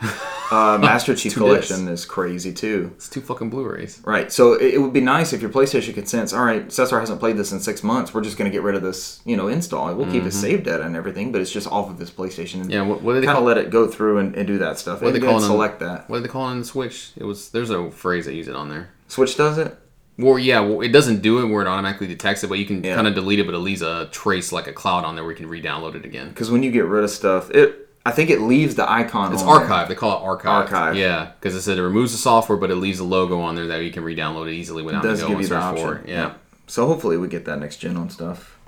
Uh, Master Chief Two Collection is crazy too. it's two fucking Blu-rays. Right. So it, it would be nice if your PlayStation could sense, all right, Cesar hasn't played this in six months. We're just going to get rid of this, you know, install. We'll keep his save data and everything, but it's just off of this PlayStation. And Mm-hmm. Yeah, what, what do they Kind of let it go through and, and do that stuff. What they call it on- select that. What do they call it on the Switch? It was there's a phrase they use it on there. Switch does it. Well, yeah, well, it doesn't do it where it automatically detects it, but you can Yeah. kind of delete it, but it leaves a trace like a cloud on there where you can re-download it again. Because when you get rid of stuff, it I think it leaves the icon. It's on there. They call it archive. Archive. Yeah, because it said it removes the software, but it leaves a logo on there that you can re-download it easily without It does give you the option. for it. Yeah. So hopefully we get that next gen on stuff.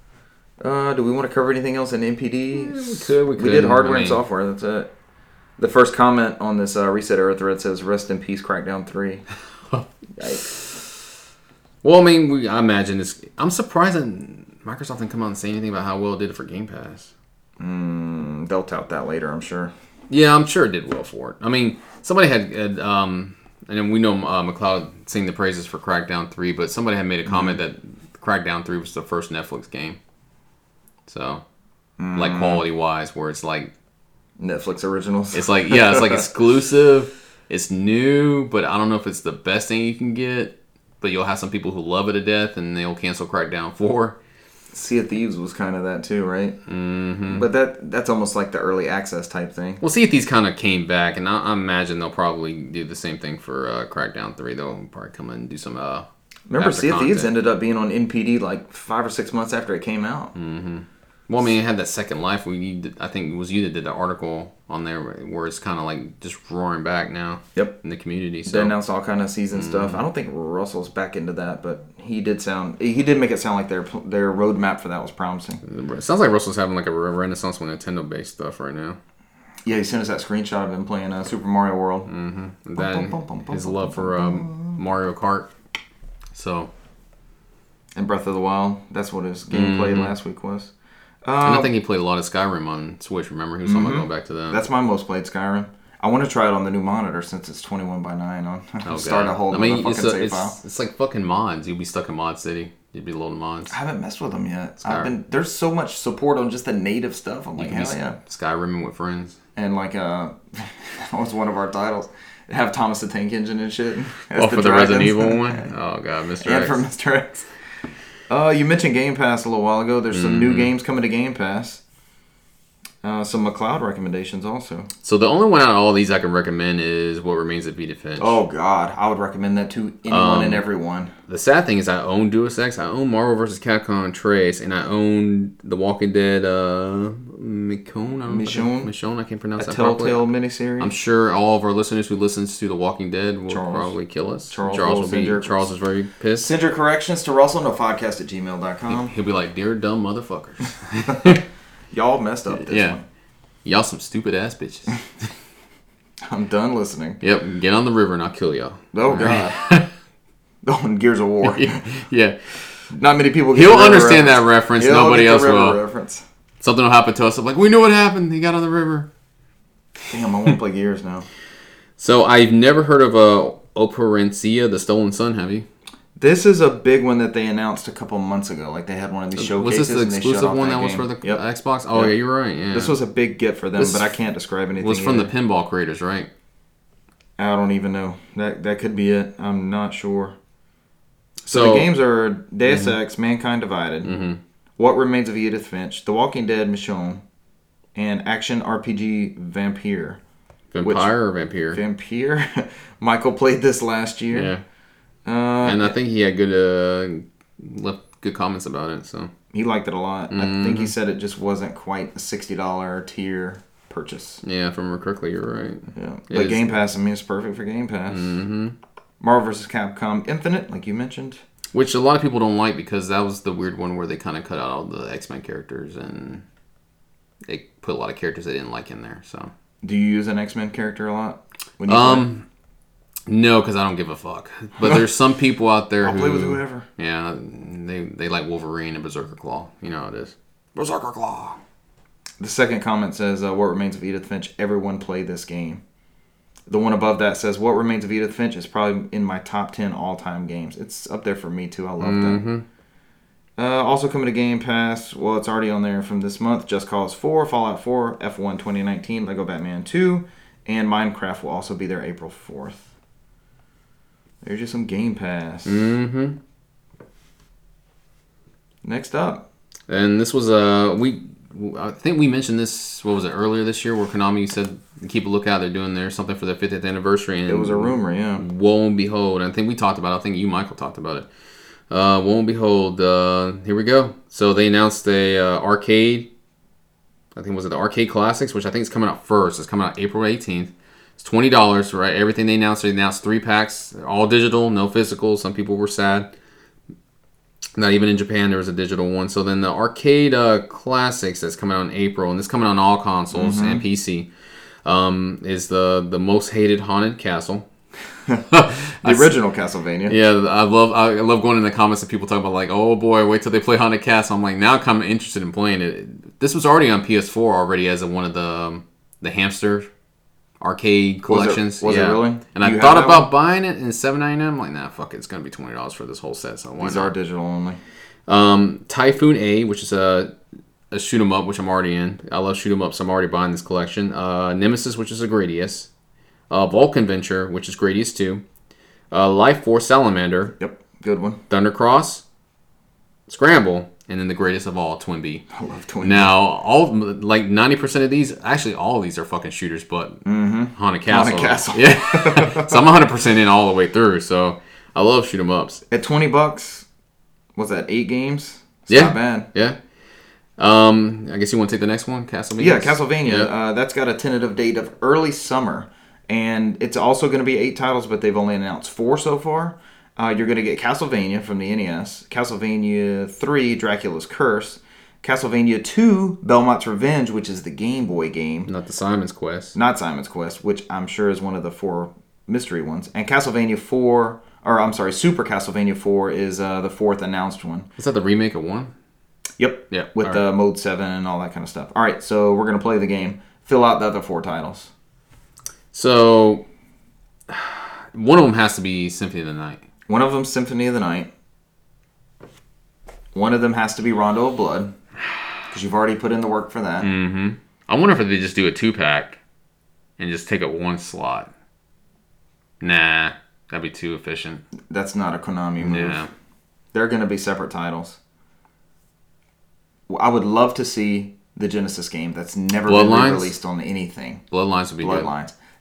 Uh, do we want to cover anything else in NPD? we could, we We did hardware I and software. That's it. The first comment on this uh, ResetEra thread says, "Rest in peace, Crackdown 3. Yikes. Well, I mean, we, I imagine it's. I'm surprised that Microsoft didn't come out and say anything about how well it did it for Game Pass. Mm, they'll tout that later, I'm sure. Yeah, I'm sure it did well for it. I mean, somebody had, had um, and then we know uh, McLeod sing the praises for Crackdown 3, but somebody had made a comment that Crackdown 3 was the first Netflix game. So, like quality wise, where it's like, Netflix originals. it's like, yeah, it's like exclusive, it's new, but I don't know if it's the best thing you can get. But you'll have some people who love it to death and they'll cancel Crackdown 4. Sea of Thieves was kind of that too, right? Mm-hmm. But that that's almost like the early access type thing. We'll see if these kind of came back, and I, I imagine they'll probably do the same thing for uh, Crackdown Three. They'll probably come in and do some. Uh, Remember, Sea of Thieves ended up being on NPD like five or six months after it came out. Well, I mean, it had that second life. We need. I think it was you that did the article on there where it's kind of like just roaring back now Yep. in the community. They So announced all kind of season stuff. I don't think Russell's back into that, but he did sound. He did make it sound like their their roadmap for that was promising. it sounds like Russell's having like a renaissance with Nintendo based stuff right now. Yeah, he sent us that screenshot of him playing uh, Super Mario World. And bum, then bum, bum, his love for um, Mario Kart. So, and Breath of the Wild. That's what his gameplay last week was. And Um, I think he played a lot of Skyrim on Switch. Remember, he was talking about going back to that. that's my most played Skyrim. I want to try it on the new monitor since it's 21 by 9 on. Oh, Start God. a whole I mean, fucking it's, a, save it's, file. it's like fucking mods. You'd be stuck in Mod City. You'd be loading mods. I haven't messed with them yet. I've been there's so much support on just the native stuff. I'm like, You can hell yeah. Skyrimming with friends. And like uh, that was one of our titles. Have Thomas the Tank Engine and shit. as Oh, for the Resident dragons. Evil one? Oh, God, Mr. and X. for Mr. X. Uh, you mentioned Game Pass a little while ago. There's some Mm-hmm. new games coming to Game Pass. Uh, some McLeod recommendations also. So the only one out of all these I can recommend is What Remains of Edith Finch. Oh God, I would recommend that to anyone Um, and everyone. The sad thing is I own Deus Ex, I own Marvel vs. Capcom Trace, and I own The Walking Dead uh Michonne. I don't know if I- Michonne? Michonne, I can't pronounce A that properly. Telltale miniseries. I'm sure all of our listeners who listens to The Walking Dead will Charles. probably kill us. Charles Charles will will be your- Charles is very pissed. Send your corrections to Russell nofodcast at gmail.com. He'll be like, "Dear dumb motherfuckers, Y'all messed up this yeah, one. y'all some stupid ass bitches." I'm done listening. yep, get on the river and I'll kill y'all. Oh God. on Gears of War. yeah, Not many people get he'll understand that reference. reference. He'll Nobody get the else river will. Reference. Something will happen to us. I'm like, we knew what happened. He got on the river. Damn, I want to play Gears now. So I've never heard of uh, Operencia, the Stolen Son. Have you? This is a big one that they announced a couple months ago. Like they had one of these showcases. Was showcases. this the exclusive one that, was for the Yep. Xbox? Oh Yep. yeah, you're right. Yeah, This was a big get for them, This but I can't describe anything. It was from the pinball creators, right? I don't even know. That that could be it. I'm not sure. So, So Mm-hmm. the games are Deus Ex, Mankind Divided, What Remains of Edith Finch, The Walking Dead, Michonne, and action RPG Vampyr. vampire or vampire? Vampire. Michael played this last year. yeah, Uh, and I think he had good uh, left good comments about it. So he liked it a lot. I think Mm-hmm. he said it just wasn't quite a sixty dollar tier purchase. yeah, if I remember correctly, you're right. Yeah, It but is- Game Pass. I mean, it's perfect for Game Pass. hmm Marvel vs. Capcom Infinite, like you mentioned. Which a lot of people don't like because that was the weird one where they kind of cut out all the X Men characters and they put a lot of characters they didn't like in there. So Do you use an X Men character a lot? When you um, no, because I don't give a fuck. But there's some people out there? I'll who play with whoever. Yeah, they they like Wolverine and Berserker Claw. You know how it is. Berserker Claw. The second comment says, uh, "What remains of Edith Finch? Everyone play this game." The one above that says, "What remains of Edith Finch is probably in my top ten all-time games. It's up there for me too. I love Mm-hmm. that." Uh, also coming to Game Pass. Well, it's already on there from this month. Just Cause 4, Fallout 4, F1 2019, Lego Batman 2, and Minecraft will also be there April 4th. There's just some Game Pass. Mm-hmm. Next up, And this was uh we I think we mentioned this what was it earlier this year where Konami said keep a lookout they're doing there something for their 50th anniversary and it was a rumor, yeah. Woe and behold, I think we talked about. it. I think you, Michael, talked about it. Uh, woe and behold, uh, here we go. So they announced a uh, arcade. I think was it the arcade classics, which I think is coming out first. It's coming out April eighteenth. It's twenty dollars, right? Everything they announced, they announced three packs, all digital, no physical. Some people were sad. Not even in Japan, there was a digital one. So then the arcade uh, classics that's coming out in April, and this coming on all consoles and PC, um, is the the most hated haunted castle. The original Castlevania. Yeah, I love I love going in the comments and people talk about like, oh boy, wait till they play Haunted Castle. I'm like, now I'm kind of interested in playing it. This was already on PS4 already as a, one of the um, the hamster arcade Was it- collections. was it really? And You I thought about one? buying it in seven ninety nine. I'm like, nah, fuck it, it's gonna be twenty dollars for this whole set. So why These not? are digital only. Um, Typhoon A, which is a a shoot 'em up, which I'm already in. I love shoot 'em ups. So I'm already buying this collection. Uh, Nemesis, which is a Gradius. Uh, Vulcan Venture, which is Gradius 2. Uh, Life Force Salamander. Yep, good one. Thundercross, Scramble, and then the greatest of all, Twinbee. I love Twin. Now, all like ninety percent of these, actually, all of these are fucking shooters, but Haunted Castle. Haunted Castle. Yeah. so I'm hundred percent in all the way through. So I love shoot 'em ups. At 20 bucks, was that eight games? It's Yeah. not bad. Yeah. Um, I guess you want to take the next one, Castlevania. Yeah, Castlevania. Yeah. Uh, that's got a tentative date of early summer, and it's also going to be eight titles, but they've only announced four so far. Uh, you're going to get Castlevania from the NES, Castlevania 3, Dracula's Curse, Castlevania 2, Belmont's Revenge, which is the Game Boy game, Not the Simon's Quest. not Simon's Quest, which I'm sure is one of the four mystery ones, and Castlevania 4, or I'm sorry, Super Castlevania 4 is uh, the fourth announced one. Is that the remake of one? Yep. Yeah, With the mode seven and all that kind of stuff. All right, so we're gonna play the game. Fill out the other four titles. So one of them has to be Symphony of the Night. One of them Symphony of the Night. One of them has to be Rondo of Blood, because you've already put in the work for that. Mm-hmm. I wonder if they just do a two pack and just take up one slot. Nah, that'd be too efficient. That's not a Konami move. Yeah. They're gonna be separate titles. I would love to see the Genesis game that's never been released on anything. Bloodlines would be good.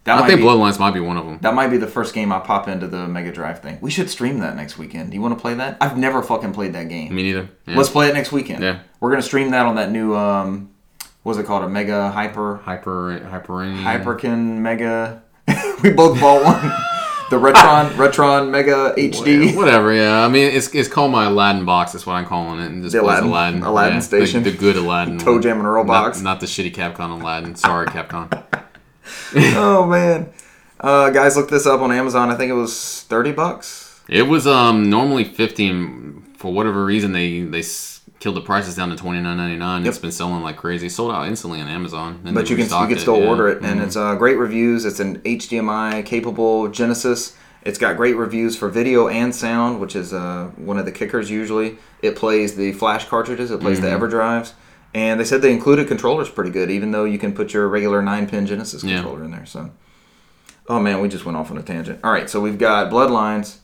That I think be, Bloodlines might be one of them. That might be the first game I pop into the Mega Drive thing. We should stream that next weekend. Do you want to play that? I've never fucking played that game. Me neither. Yeah. Let's play it next weekend. Yeah. We're gonna stream that on that new um, what's it called? A Mega Hyper Hyper Hyperion. Hyperkin Mega. we both bought one. The Retron Retron Mega HD. Whatever, yeah. I mean, it's, it's called my Aladdin box. That's what I'm calling it. And just The Aladdin- Aladdin. Aladdin Yeah, station. The, the good Aladdin. Toe. Jam and Earl Not, box. not the shitty Capcom Aladdin. Sorry, Capcom. oh man. Uh, guys, look this up on Amazon. I think it was thirty bucks. It was um normally 15 for whatever reason they they killed the prices down to 29.99. It's been selling like crazy. Sold out instantly on Amazon. And But you can you can it, still yeah. Mm-hmm. order it, and it's uh, great reviews. It's an HDMI capable Genesis. It's got great reviews for video and sound, which is uh, one of the kickers. Usually, it plays the flash cartridges. It plays Mm-hmm. the EverDrives, and they said they included controllers pretty good, even though you can put your regular nine pin Genesis Yeah. controller in there. So, oh man, we just went off on a tangent. All right, so we've got Bloodlines,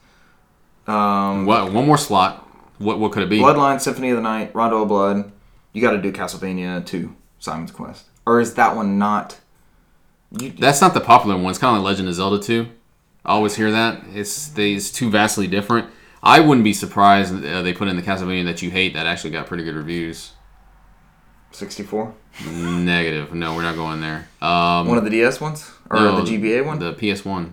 um, What, one more slot. What what could it be? Bloodlines, Symphony of the Night, Rondo of Blood. You got to do Castlevania two, Simon's Quest, or is that one not? You, That's not the popular one. It's kind of like Legend of Zelda 2. I always hear that. It's they, it's too vastly different. I wouldn't be surprised uh, they put in the Castlevania that you hate that actually got pretty good reviews. 64. Negative. No, we're not going there. Um, One of the DS ones? Or no, the GBA one? The PS1.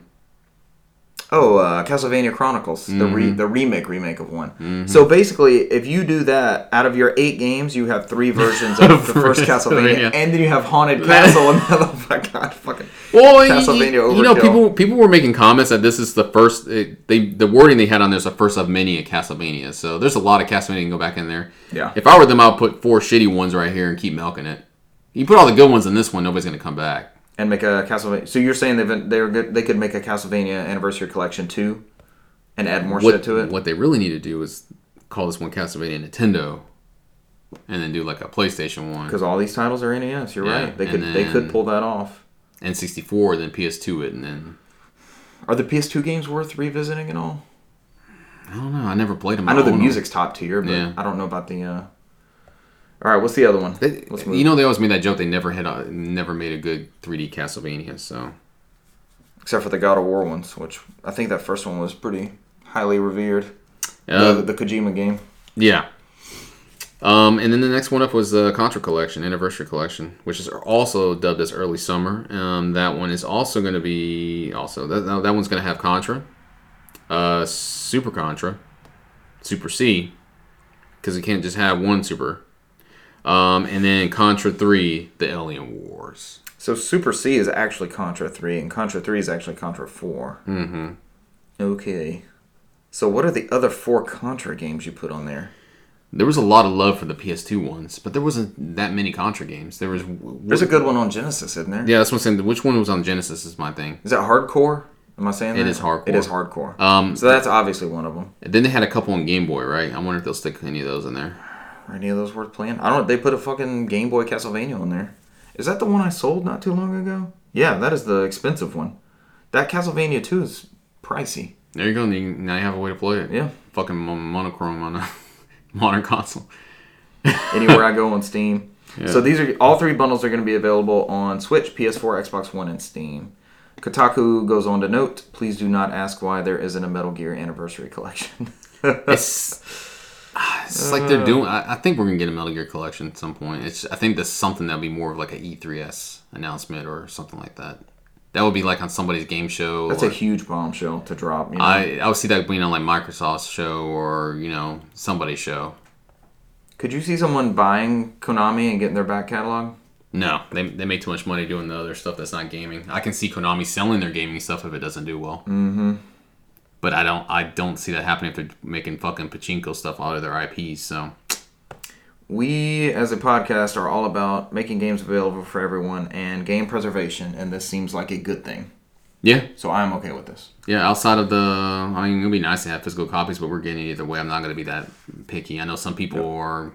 Oh, uh, Castlevania Chronicles, the Mm-hmm. the remake remake of one. So basically, if you do that, out of your eight games, you have three versions of the first Castlevania, and then you have Haunted Castle, and oh my god, fucking Well, Castlevania you, you know, people people were making comments that this is the first. It, they the wording they had on there is the first of many at Castlevania. So there's a lot of Castlevania can go back in there. Yeah. If I were them, I'll put four shitty ones right here and keep milking it. You put all the good ones in this one, nobody's gonna come back. And make a Castlevania. So you're saying they've they're good, they could make a Castlevania Anniversary Collection two, and add more What shit to it. what they really need to do is call this one Castlevania Nintendo, and then do like a PlayStation one, Because all these titles are NES. You're Yeah, right. They and could they could pull that off. N64, then PS2 it, and then Are the PS2 games worth revisiting at all? I don't know. I never played them. I know the music's top tier, but Yeah. I don't know about the. Uh... All right, what's the other one? They- you know, they always made that joke. They never had, a, never made a good 3D Castlevania. So Except for the God of War ones, which I think that first one was pretty highly revered. Uh, the, the Kojima game. yeah. Um, and then the next one up was the Contra Collection, Anniversary Collection, which is also dubbed as Early Summer. Um, that one is also going to be also that that one's going to have Contra, uh, Super Contra, Super C, because you can't just have one Super. Um, and then Contra Three, the Alien Wars. So Super C is actually Contra 3, and Contra 3 is actually Contra 4. Mm-hmm. Okay. So what are the other four Contra games you put on there? There was a lot of love for the PS2 ones, but there wasn't that many Contra games. There was. There's a good one on Genesis, isn't there? Yeah, that's what I'm saying. Which one was on Genesis is my thing. Is that Hard Corps? Am I saying It that? is Hard Corps. It is Hard Corps. Um, so that's obviously one of them. then they had a couple on Game Boy, right? I wonder if they'll stick any of those in there. Are any of those worth playing? I don't. They put a fucking Game Boy Castlevania on there. Is that the one I sold not too long ago? Yeah, that is the expensive one. That Castlevania 2 is pricey. There you go. Now you have a way to play it. Yeah. Fucking monochrome on a modern console. anywhere I go on Steam. Yeah. So these are all three bundles are going to be available on Switch, PS4, Xbox One, and Steam. Kotaku goes on to note, please do not ask why there isn't a Metal Gear Anniversary Collection. It's, it's like they're doing. I, I think we're gonna get a Metal Gear collection at some point. It's. I think that's something that'll be more of like an E3s announcement or something like that. That would be like on somebody's game show. That's or- a huge bombshell to drop. You know? I I would see that being on like Microsoft's show or you know somebody's show. Could you see someone buying Konami and getting their back catalog? No, they, they make too much money doing the other stuff that's not gaming. I can see Konami selling their gaming stuff if it doesn't do well. Mm-hmm. But I don't I don't see that happening if they're making fucking pachinko stuff out of their IPs. So We, as a podcast, are all about making games available for everyone and game preservation, and this seems like a good thing. yeah, So I'm okay with this. yeah. Outside of the, I mean, it'd be nice to have physical copies, but we're getting it either way. I'm not gonna be that picky. I know some people are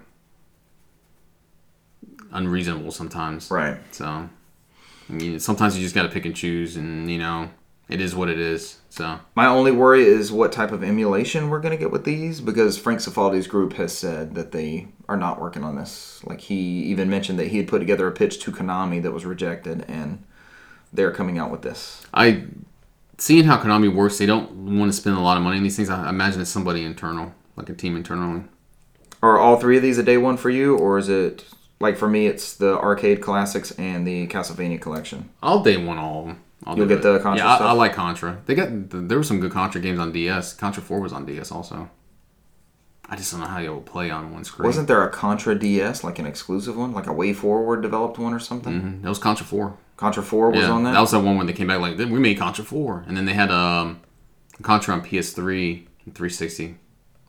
unreasonable sometimes. Right. So, I mean, sometimes you just got to pick and choose, and you know, it is what it is. So, My only worry is what type of emulation we're going to get with these because Frank Cifaldi's group has said that they are not working on this. Like he even mentioned that he had put together a pitch to Konami that was rejected and they're coming out with this. I, seeing how Konami works, they don't want to spend a lot of money on these things. I imagine it's somebody internal, like a team internally. Are all three of these a day one for you or is it like for me it's the arcade classics and the Castlevania collection? I'll day one all of them. I'll You'll get it. the Contra Yeah, I? I like Contra. They got there were some good Contra games on DS. Contra Four was on DS also. I just don't know how you'll play on one screen. Wasn't there a Contra DS like an exclusive one, like a WayForward developed one or something? Mhm. That was Contra Four. Contra 4 was yeah, on that? That was that one when they came back like we made Contra Four, and then they had um, Contra on PS3, and 360.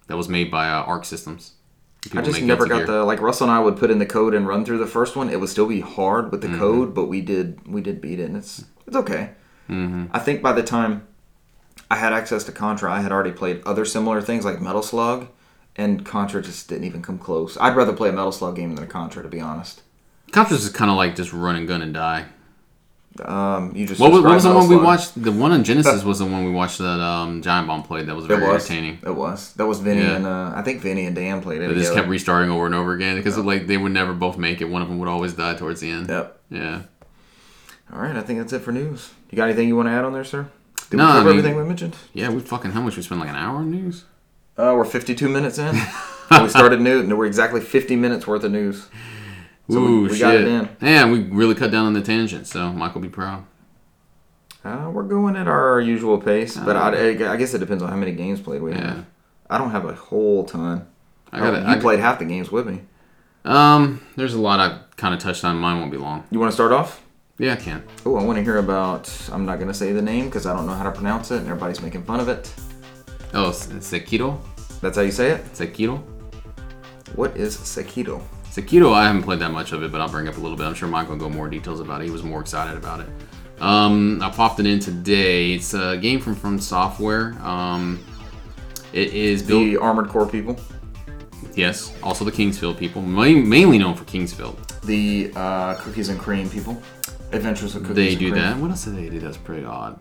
That was made by uh, Arc Systems. I just never got Gear. the like Russell and I would put in the code and run through the first one. It would still be hard with the Mm-hmm. code, but we did we did beat it, and it's it's okay. Mm-hmm. I think by the time I had access to Contra, I had already played other similar things like Metal Slug, and Contra just didn't even come close. I'd rather play a Metal Slug game than a Contra, to be honest. Contra's is kind of like just run and gun and die. Um, you just What was, what was the one we watched? The one on Genesis was the one we watched that um, Giant Bomb played. That was It very was. entertaining. It was. That was Vinny Yeah. and uh, I think Vinny and Dan played it. They just kept restarting over and over again because like they would never both make it. One of them would always die towards the end. Yep. Yeah. All right, I think that's it for news. You got anything you want to add on there, sir? Did No, we I cover mean- everything we mentioned? Yeah, we fucking how much we spent like an hour on news? Uh, we're 52 minutes in. we started news, and we're exactly 50 minutes worth of news. So we- Ooh, we shit. got it in. Yeah, we really cut down on the tangent, so Michael be proud. Uh, we're going at our usual pace, but I, I guess it depends on how many games played we Yeah. have. I don't have a whole ton. I got Oh, you played half the games with me. Um, there's a lot I kind of touched on. Mine won't be long. You want to start off? Yeah, I can. Oh, I want to hear about. I'm not going to say the name because I don't know how to pronounce it, and everybody's making fun of it. Oh, S- Sekiro. That's how you say it. Sekiro. What is Sekiro? Sekiro, I haven't played that much of it, but I'll bring up a little bit. I'm sure Mike will go more details about it. He was more excited about it. Um, I popped it in today. It's a game from From Software. Um, it is built. The Armored Core people. Yes, also the King's Field people, main, mainly known for King's Field. The uh, Cookies and Cream people. Adventures of Cookies They do that. What else do they do? That's pretty odd.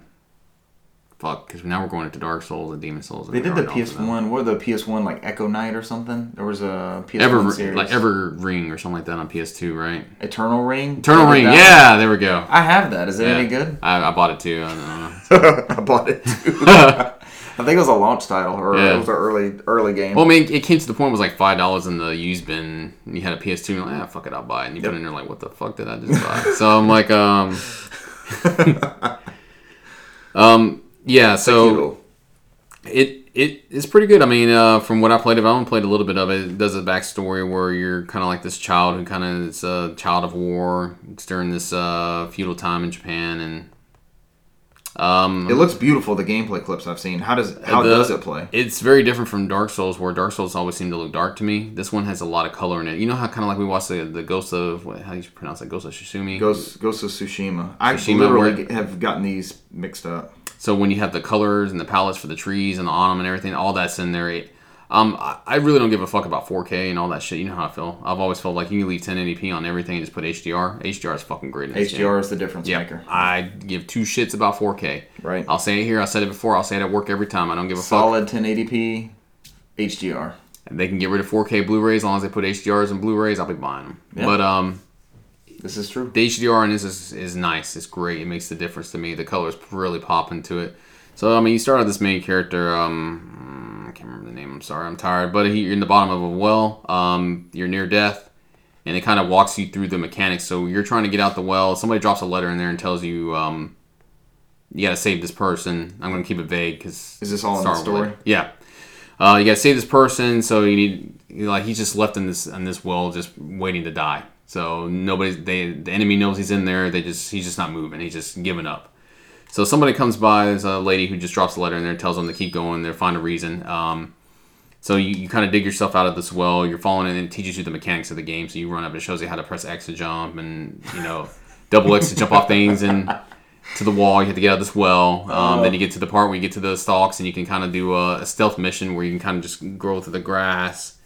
Fuck, because now we're going into Dark Souls and Demon's Souls. and They did the that. PS1. What the PS1 like Echo Night or something? There was a PS1 Ever series. like Ever Ring or something like that on PS2, right? Eternal Ring. Eternal Ring. Yeah, there we go. I have that. Is it Yeah. any good? I, I bought it too. I don't know. I bought it too. I think it was a launch title or Yeah. it was an early early game. Well, I mean, it came to the point it was like five dollars in the used bin. And you had a PS2, and you're like, ah, fuck it, I'll buy it. And you Yep. put it in there like, what the fuck did I just buy? so I'm like, um, um, yeah. So it it is pretty good. I mean, uh, from what I played of, I only played a little bit of it. It does a backstory where you're kind of like this child who kind of is a child of war. It's during this uh, feudal time in Japan, and um, It looks beautiful. The gameplay clips I've seen. How does how The- does it play? It's very different from Dark Souls, where Dark Souls always seem to look dark to me. This one has a lot of color in it. You know how kind of like we watched the, the Ghost of what, how do you pronounce it? Ghost of Shizumi. Ghost Ghost of Tsushima. I Tsushima, literally where- have gotten these mixed up. So when you have the colors and the palettes for the trees and the autumn and everything, all that's in there. It, um, I, I really don't give a fuck about 4K and all that shit. You know how I feel. I've always felt like you can leave 1080p on everything and just put HDR. HDR is fucking great. In this game. HDR is the difference Yeah, maker. I give two shits about 4K. Right. I'll say it here. I said it before. I'll say it at work every time. I don't give a fuck. Solid 1080p HDR. And they can get rid of 4K Blu-rays as long as they put HDRs and Blu-rays. I'll be buying them. Yeah. But um, This is true. the HDR on this is, is nice. It's great. It makes the difference to me. The colors really pop into it. So I mean, you start out this main character. Um, can't remember the name. I'm sorry. I'm tired. But he, you're in the bottom of a well. Um, you're near death, and it kind of walks you through the mechanics. So you're trying to get out the well. Somebody drops a letter in there and tells you, um, you got to save this person. I'm going to keep it vague because Is this all in the story? Yeah. Uh, you got to save this person. So you need you know, like he's just left in this in this well, just waiting to die. So nobody, they the enemy knows he's in there. They just he's just not moving. He's just giving up. So somebody comes by. There's a lady who just drops a letter in there, and tells them to keep going. They find a reason. Um, so you, you kind of dig yourself out of this well. You're falling in, and it teaches you the mechanics of the game. So you run up. It shows you how to press X to jump, and you know, double X to jump off things, and to the wall. You have to get out of this well. Um, Then you get to the part where you get to the stalks, and you can kind of do a, a stealth mission where you can kind of just grow through the grass.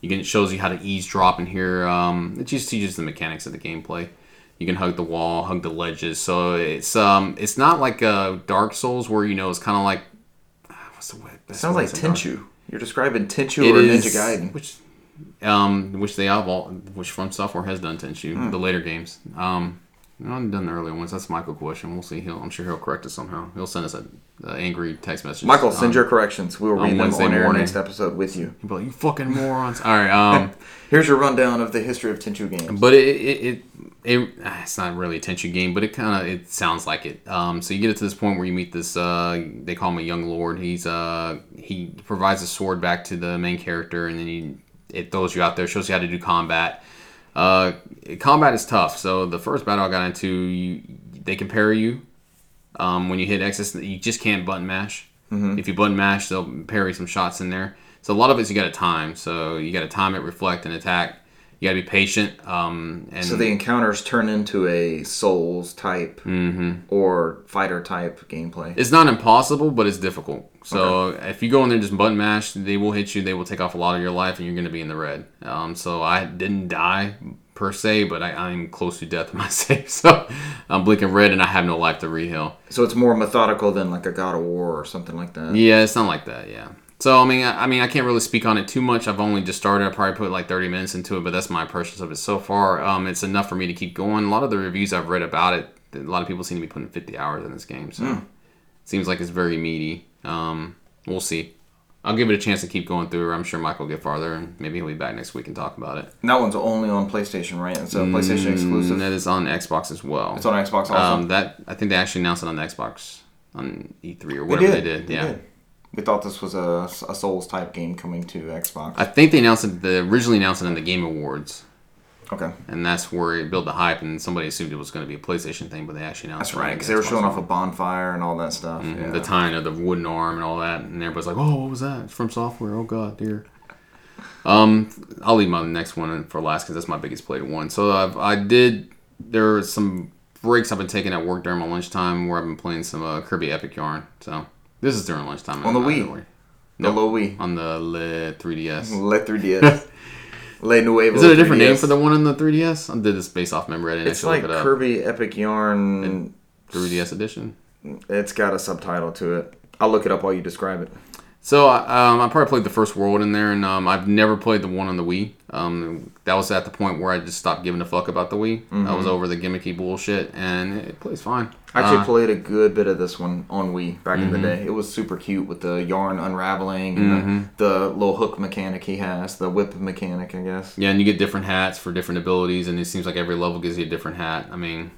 You can it shows you how to eavesdrop in here. Um, it just teaches the mechanics of the gameplay. You can hug the wall, hug the ledges. So it's um it's not like uh, Dark Souls where you know it's kind of like what's the way? best Sounds like say Dark- Tenchu. You're describing Tenchu It or is- Ninja Gaiden. which um which they have all which From Software has done Tenchu Hmm. the later games. Um, I haven't done the earlier ones. That's Michael question. We'll see. He'll I'm sure he'll correct us somehow. He'll send us a, a angry text message. Michael, send Um, your corrections. We will read them on air morning. next episode with you. He'll be like, you fucking morons. All right. Um. Here's your rundown of the history of Tenchu games. But it it, it, it ah, it's not really a Tenchu game, but it kind of it sounds like it. Um, so you get it to this point where you meet this. Uh, they call him a young lord. He's uh he provides a sword back to the main character, and then he it throws you out there, shows you how to do combat. Uh, combat is tough. So the first battle I got into, you, they can parry you. Um, when you hit X, you just can't button mash. If you button mash, they'll parry some shots in there. So a lot of it's you got to time. So you got to time it, reflect, and attack. You got to be patient. Um, and so the encounters turn into a Souls type or fighter type gameplay. it's not impossible, but it's difficult. So if you go in there and just button mash, they will hit you. They will take off a lot of your life, and you're going to be in the red. Um, so I didn't die per se, but I, I'm close to death in my save. So I'm blinking red, and I have no life to reheal. So it's more methodical than like a God of War or something like that. Yeah, it's not like that. Yeah. So I mean, I, I mean, I can't really speak on it too much. I've only just started. I probably put like 30 minutes into it, but that's my impressions of it so far. Um, it's enough for me to keep going. A lot of the reviews I've read about it, a lot of people seem to be putting 50 hours in this game. So it seems like it's very meaty. Um, we'll see. I'll give it a chance to keep going through. I'm sure Mike will get farther, and maybe he'll be back next week and talk about it. And that one's only on PlayStation, right? It's a PlayStation exclusive. And that is on Xbox as well. It's on Xbox also. Um, that I think they actually announced it on the Xbox on E3 or They whatever they did. They Yeah. did. We thought this was a, a Souls type game coming to Xbox. I think they announced it. They originally announced it in the Game Awards, okay, and that's where it built the hype. And somebody assumed it was going to be a PlayStation thing, but they actually announced that's it right. Because they were showing off a bonfire and all that stuff. Yeah. the tying of the wooden arm and all that, and everybody's like, "Oh, what was that? It's From Software. Oh God, dear." Um, I'll leave my next one for last because that's my biggest played one. So I've, I did. There are some breaks I've been taking at work during my lunchtime where I've been playing some uh, Kirby Epic Yarn. So this is during lunchtime. On the Wii? way. the low Wii. On the Le 3DS. Le 3DS. Le Nuevo. Is it a different 3DS. name for the one on the 3DS? I did this based off memory. I didn't It's like look it up. Kirby Epic Yarn. 3DS edition. It's got a subtitle to it. I'll look it up while you describe it. So um, I probably played the first world in there, and um, I've never played the one on the Wii. Um, that was at the point where I just stopped giving a fuck about the Wii. I was over the gimmicky bullshit, and it plays fine. I actually Uh, played a good bit of this one on Wii back in the day. It was super cute with the yarn unraveling and the, the little hook mechanic he has, the whip mechanic, I guess. yeah, and you get different hats for different abilities, and it seems like every level gives you a different hat. I mean,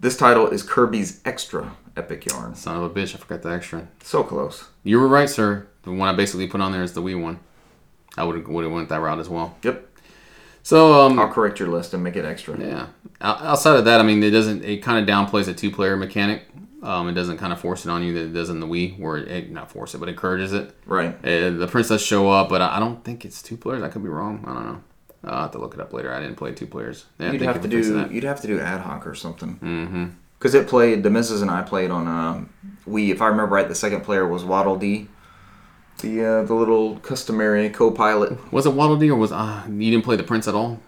This title is Kirby's Extra Epic Yarn. son of a bitch, I forgot the extra. So close. You were right, sir. The one I basically put on there is the Wii one. I would have would have went that route as well. Yep. So um, I'll correct your list and make it extra. Yeah. Outside of that, I mean, it doesn't. It kind of downplays a two-player mechanic. Um, it doesn't kind of force it on you that it does in the Wii, where it, it not force it, but encourages it. Right. Uh, the princess show up, but I I don't think it's two players. I could be wrong. I don't know. I'll have to look it up later. I didn't play two players. Yeah, You'd have to do you'd have to do ad hoc or something. Mm-hmm. Because it played the missus and I played on um, Wii. If I remember right, the second player was Waddle Dee, the uh, the little customary co-pilot. Was it Waddle Dee or was uh, you didn't play the prince at all?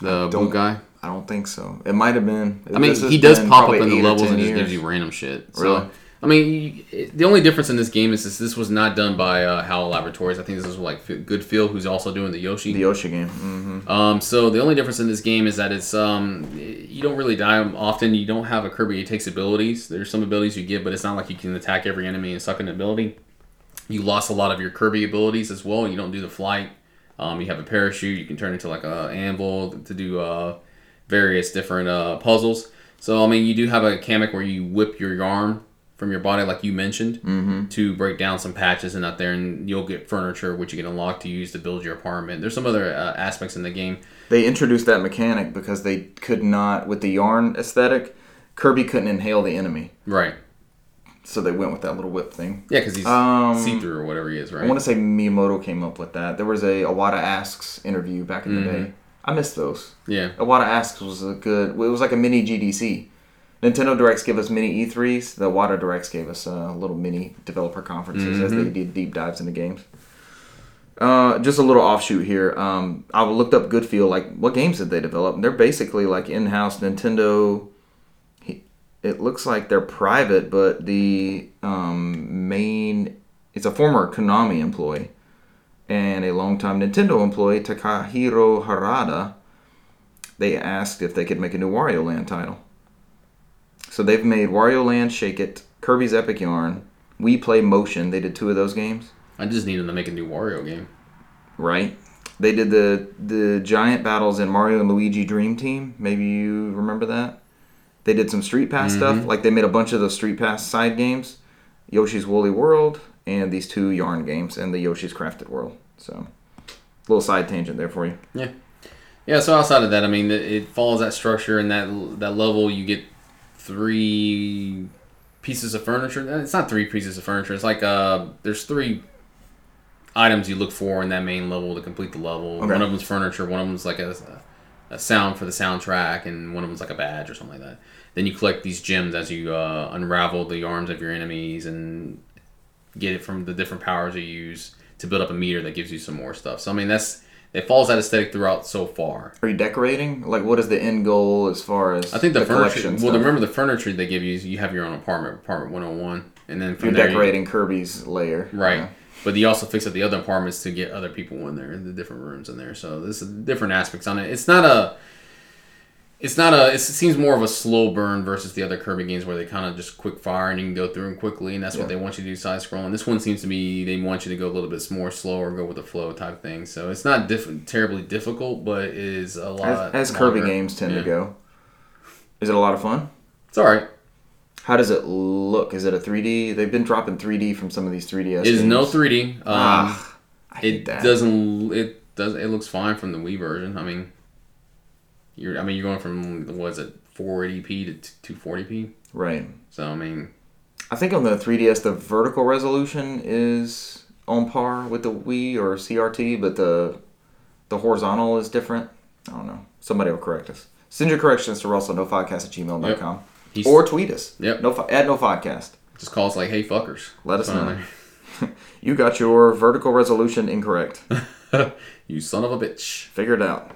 The blue guy. I don't think so. It might have been. I mean, he does pop up in the levels and just years. gives you random shit. So, Really? I mean, the only difference in this game is this, this was not done by uh, HAL Laboratories. I think this is like Good-Feel, who's also doing the Yoshi. The Yoshi game. hmm Um, so the only difference in this game is that it's um, you don't really die often. You don't have a Kirby who takes abilities. There's some abilities you get, but it's not like you can attack every enemy and suck an ability. You lost a lot of your Kirby abilities as well. You don't do the flight. Um, you have a parachute. You can turn into like a anvil to do uh, various different uh, puzzles. So I mean, you do have a Kamek where you whip your yarn from your body, like you mentioned, Mm-hmm. to break down some patches and out there, and you'll get furniture which you can unlock to use to build your apartment. There's some other uh, aspects in the game They introduced that mechanic because they could not, with the yarn aesthetic, Kirby couldn't inhale the enemy. Right. So they went with that little whip thing. Yeah, because he's Um, see through or whatever he is, right? I want to say Miyamoto came up with that. There was a Iwata Asks interview back in the Mm-hmm. day. I missed those. yeah. Iwata Asks was a good. It was like a mini GDC. Nintendo Directs give us mini E3s. The Iwata Directs gave us uh, little mini developer conferences as they Mm-hmm. did deep dives into games. Uh, just a little offshoot here. Um, I looked up Good-Feel. Like, what games did they develop? And they're basically like in-house Nintendo. It looks like they're private, but the um, main it's a former Konami employee and a longtime Nintendo employee, Takahiro Harada. They asked if they could make a new Wario Land title. So they've made Wario Land Shake It, Kirby's Epic Yarn, Wii Play Motion. They did two of those games, I just need him to make a new Wario game. right? They did the the giant battles in Mario and Luigi Dream Team. Maybe you remember that. They did some Street Pass stuff. Mm-hmm. Like they made a bunch of those Street Pass side games, Yoshi's Woolly World, and these two Yarn games, and the Yoshi's Crafted World. So, little side tangent there for you. Yeah. Yeah. So outside of that, I mean, it, it follows that structure and that that level. You get three pieces of furniture. Uh, It's not three pieces of furniture. It's like uh, there's three items you look for in that main level to complete the level. Okay. One of them's furniture. One of them's like a, a sound for the soundtrack, and one of them's like a badge or something like that. Then you collect these gems as you uh, unravel the arms of your enemies and get it from the different powers you use to build up a meter that gives you some more stuff. So I mean that's it follows that aesthetic throughout so far. Are you decorating? Like, what is the end goal as far as I think the, furniture. Well, stuff? remember the furniture they give you. is You have your own apartment, apartment 101, and then You're there you- decorating Kirby's layer. right. Yeah. But you also fix up the other apartments to get other people in there, in the different rooms in there. So this is different aspects on it. It's not a. It's not a. It seems more of a slow burn versus the other Kirby games where they kind of just quick fire and you can go through them quickly, and that's Yeah. what they want you to do side scrolling. This one seems to be they want you to go a little bit more slower, go with the flow type thing. So it's not diff- terribly difficult, but it is a lot. As, as Kirby games tend Yeah. to go. Is it a lot of fun? It's all right. How does it look? Is it a 3D? They've been dropping 3D from some of these 3DS. It is games. no 3D. Um, Ah, it doesn't. It does. It looks fine from the Wii version. I mean, you're. I mean, you're going from what is it, 480p to 240p. Right. So I mean, I think on the 3DS the vertical resolution is on par with the Wii or CRT, but the the horizontal is different. I don't know. Somebody will correct us. Send your corrections to Russell nofodcast at gmail.com. he's Or tweet us. Yep. No, add nofodcast. just calls like, "Hey fuckers." Let us on know. You got your vertical resolution incorrect. you son of a bitch. Figure it out.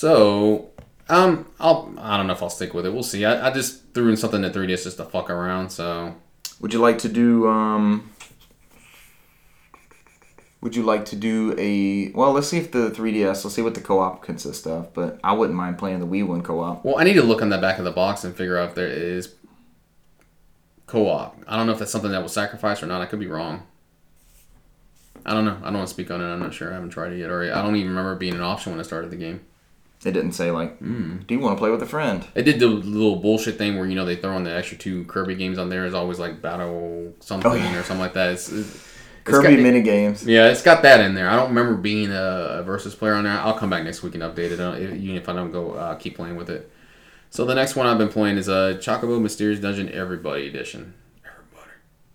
So, um, I'll. I don't know if I'll stick with it. We'll see. I, I just threw in something at 3ds just to fuck around. So Would you like to do um Would you like to do a well, let's see if the 3DS, let's see what the co-op consists of, but I wouldn't mind playing the Wii one co-op. Well, I need to look on the back of the box and figure out if there is co-op. I don't know if that's something that was sacrificed or not. I could be wrong. I don't know. I don't want to speak on it. I'm not sure. I haven't tried it yet, or I don't even remember it being an option when I started the game. It didn't say like, Mm. "Do you want to play with a friend?" It did the little bullshit thing where you know they throw in the extra two Kirby games on there. Is always like battle something Oh, yeah. or something like that. It's, it's, Kirby got- mini games. Yeah, it's got that in there. I don't remember being a, versus player on there. I'll come back next week and update it, even if I don't go uh, keep playing with it. So the next one I've been playing is a uh, Chocobo Mysterious Dungeon Everybody Edition.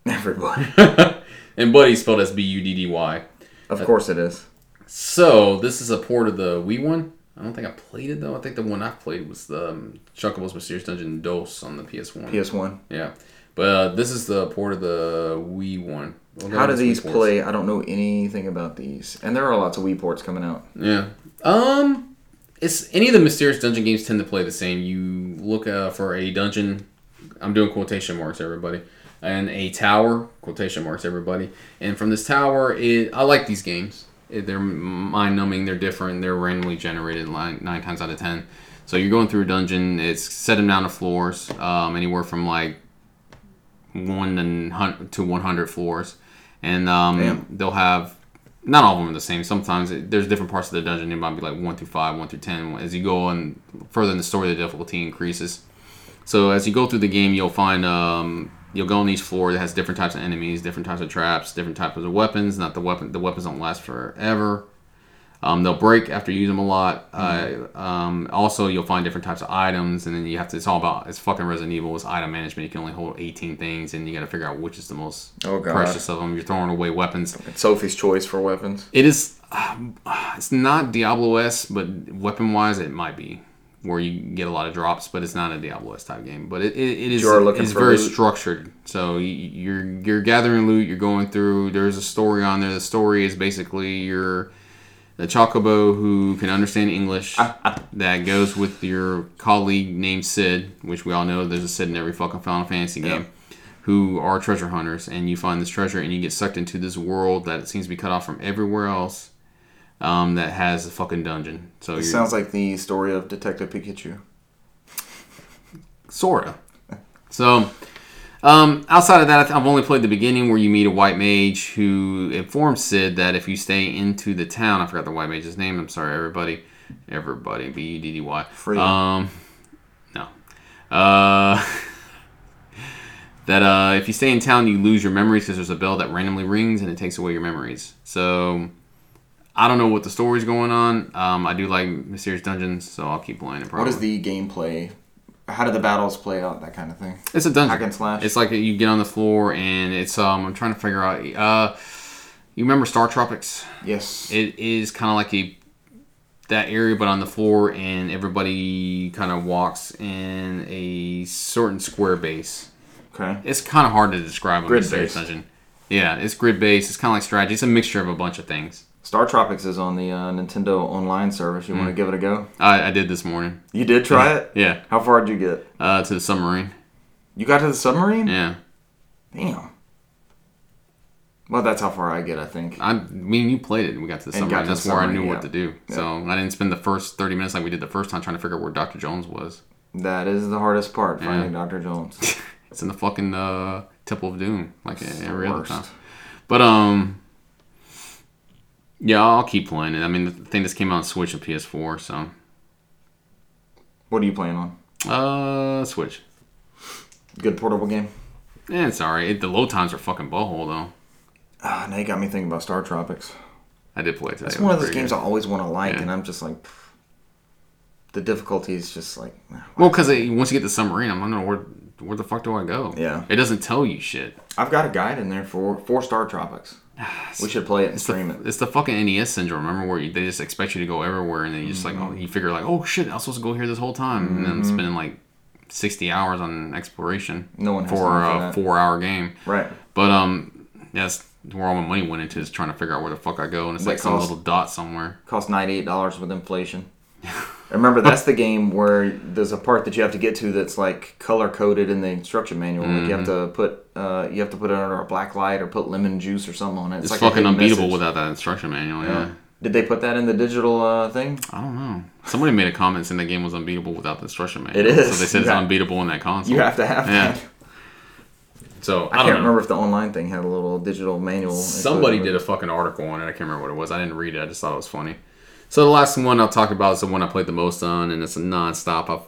Everybody. Everybody. and Buddy spelled as B U D D Y. Of course it is. So this is a port of the Wii one. I don't think I played it though. I think the one I played was the um, Chocobo's Mysterious Dungeon Dos on the PS1. PS1. Yeah, but uh, this is the port of the Wii one. We'll How do these play? I don't know anything about these. And there are lots of Wii ports coming out. Yeah. Um, it's any of the mysterious dungeon games tend to play the same. You look uh, for a dungeon I'm doing quotation marks, everybody. And a tower, quotation marks, everybody. And from this tower, it I like these games. It, they're mind numbing. They're different. They're randomly generated nine, nine times out of ten. So you're going through a dungeon. It's set them down to floors, um, anywhere from like one to 100 floors, and um, they'll have not all of them are the same. Sometimes it, there's different parts of the dungeon. It might be like one through five, one through ten. As you go on further in the story, the difficulty increases. So as you go through the game, you'll find um, you'll go on these floor that has different types of enemies, different types of traps, different types of weapons. Not the weapon. The weapons don't last forever. Um, they'll break after you use them a lot. Uh, um, also, you'll find different types of items, and then you have to. It's all about. It's fucking Resident Evil. It's item management. You can only hold 18 things, and you got to figure out which is the most Oh, precious of them. You're throwing away weapons. It's Sophie's choice for weapons. It is. Um, it's not Diablo S, but weapon wise, it might be where you get a lot of drops, but it's not a Diablo S type game. But it, it, it is. You are looking it's very loot. structured. So you- you're you're gathering loot. You're going through. There's a story on there. The story is basically you're the chocobo who can understand English ah, ah. that goes with your colleague named Sid, which we all know there's a Sid in every fucking Final Fantasy game, who are treasure hunters, and you find this treasure and you get sucked into this world that seems to be cut off from everywhere else. Um, that has a fucking dungeon. So It sounds like the story of Detective Pikachu. sorta. So, um, outside of that, I've only played the beginning where you meet a white mage who informs Sid that if you stay into the town, I forgot the white mage's name. I'm sorry, everybody, everybody, B U D D Y. Free. Um, no. Uh, that uh, if you stay in town, you lose your memories because there's a bell that randomly rings and it takes away your memories. So. I don't know what the story's going on. Um, I do like mysterious dungeons, so I'll keep playing it. Probably. What is the gameplay? How do the battles play out? That kind of thing. It's a dungeon. Hack and slash? It's like you get on the floor and it's um. I'm trying to figure out. Uh, you remember Star Tropics? Yes. It is kind of like a that area, but on the floor, and everybody kind of walks in a certain square base. okay. It's kind of hard to describe a Grid mysterious based. dungeon. Yeah, it's grid based. It's kind of like strategy. It's a mixture of a bunch of things. Star Tropics is on the uh, Nintendo Online service. You want to Mm. give it a go? I, I did this morning. You did try it. Yeah, How far did you get? uh, to the submarine. You got to the submarine? Yeah, Damn. Well, that's how far I get, I think. I mean, you played it. and We got to the And submarine. to That's the where I knew yeah. what to do. So I didn't spend the first thirty minutes like we did the first time trying to figure out where Doctor Jones was. That is the hardest part, finding Dr. Jones. It's in the fucking uh, Temple of Doom, like every other time. But um, yeah, I'll keep playing it. I mean, the thing just came out on Switch and PS4, so What are you playing on? uh, Switch. Good portable game? Yeah, it's alright. It, the load times are fucking butthole though. Ah, now you got me thinking about Star Tropics. I did play it today. It's one of those games good. I always want to like, Yeah. and I'm just like, pff, the difficulty is just like. Well, because once you get the submarine, I'm wondering where where the fuck do I go? Yeah. It doesn't tell you shit. I've got a guide in there for for Star Tropics. We should play it and It's the, stream it. it's the fucking NES syndrome. Remember where you, they just expect you to go everywhere, and then you just like oh, you figure like oh shit, I was supposed to go here this whole time, and then I'm spending like sixty hours on exploration No one for a four hour game. Right. But um, that's where all my money went into is trying to figure out where the fuck I go, and it's That like some little dot somewhere. Cost ninety eight dollars with inflation. Remember, that's the game where there's a part that you have to get to that's like color coded in the instruction manual. Like you have Mm-hmm. to put uh, you have to put it under a black light or put lemon juice or something on it. It's, like fucking unbeatable message. without that instruction manual. Yeah. Did they put that in the digital uh, thing? I don't know. Somebody made a comment saying the game was unbeatable without the instruction manual. It is. So they said it's Yeah. unbeatable in that console. You have to have Yeah. that. So I, I, don't can't know. remember if the online thing had a little digital manual. Somebody did a fucking article on it. I can't remember what it was. I didn't read it. I just thought it was funny. So the last one I'll talk about is the one I played the most on, and it's a non-stop. I've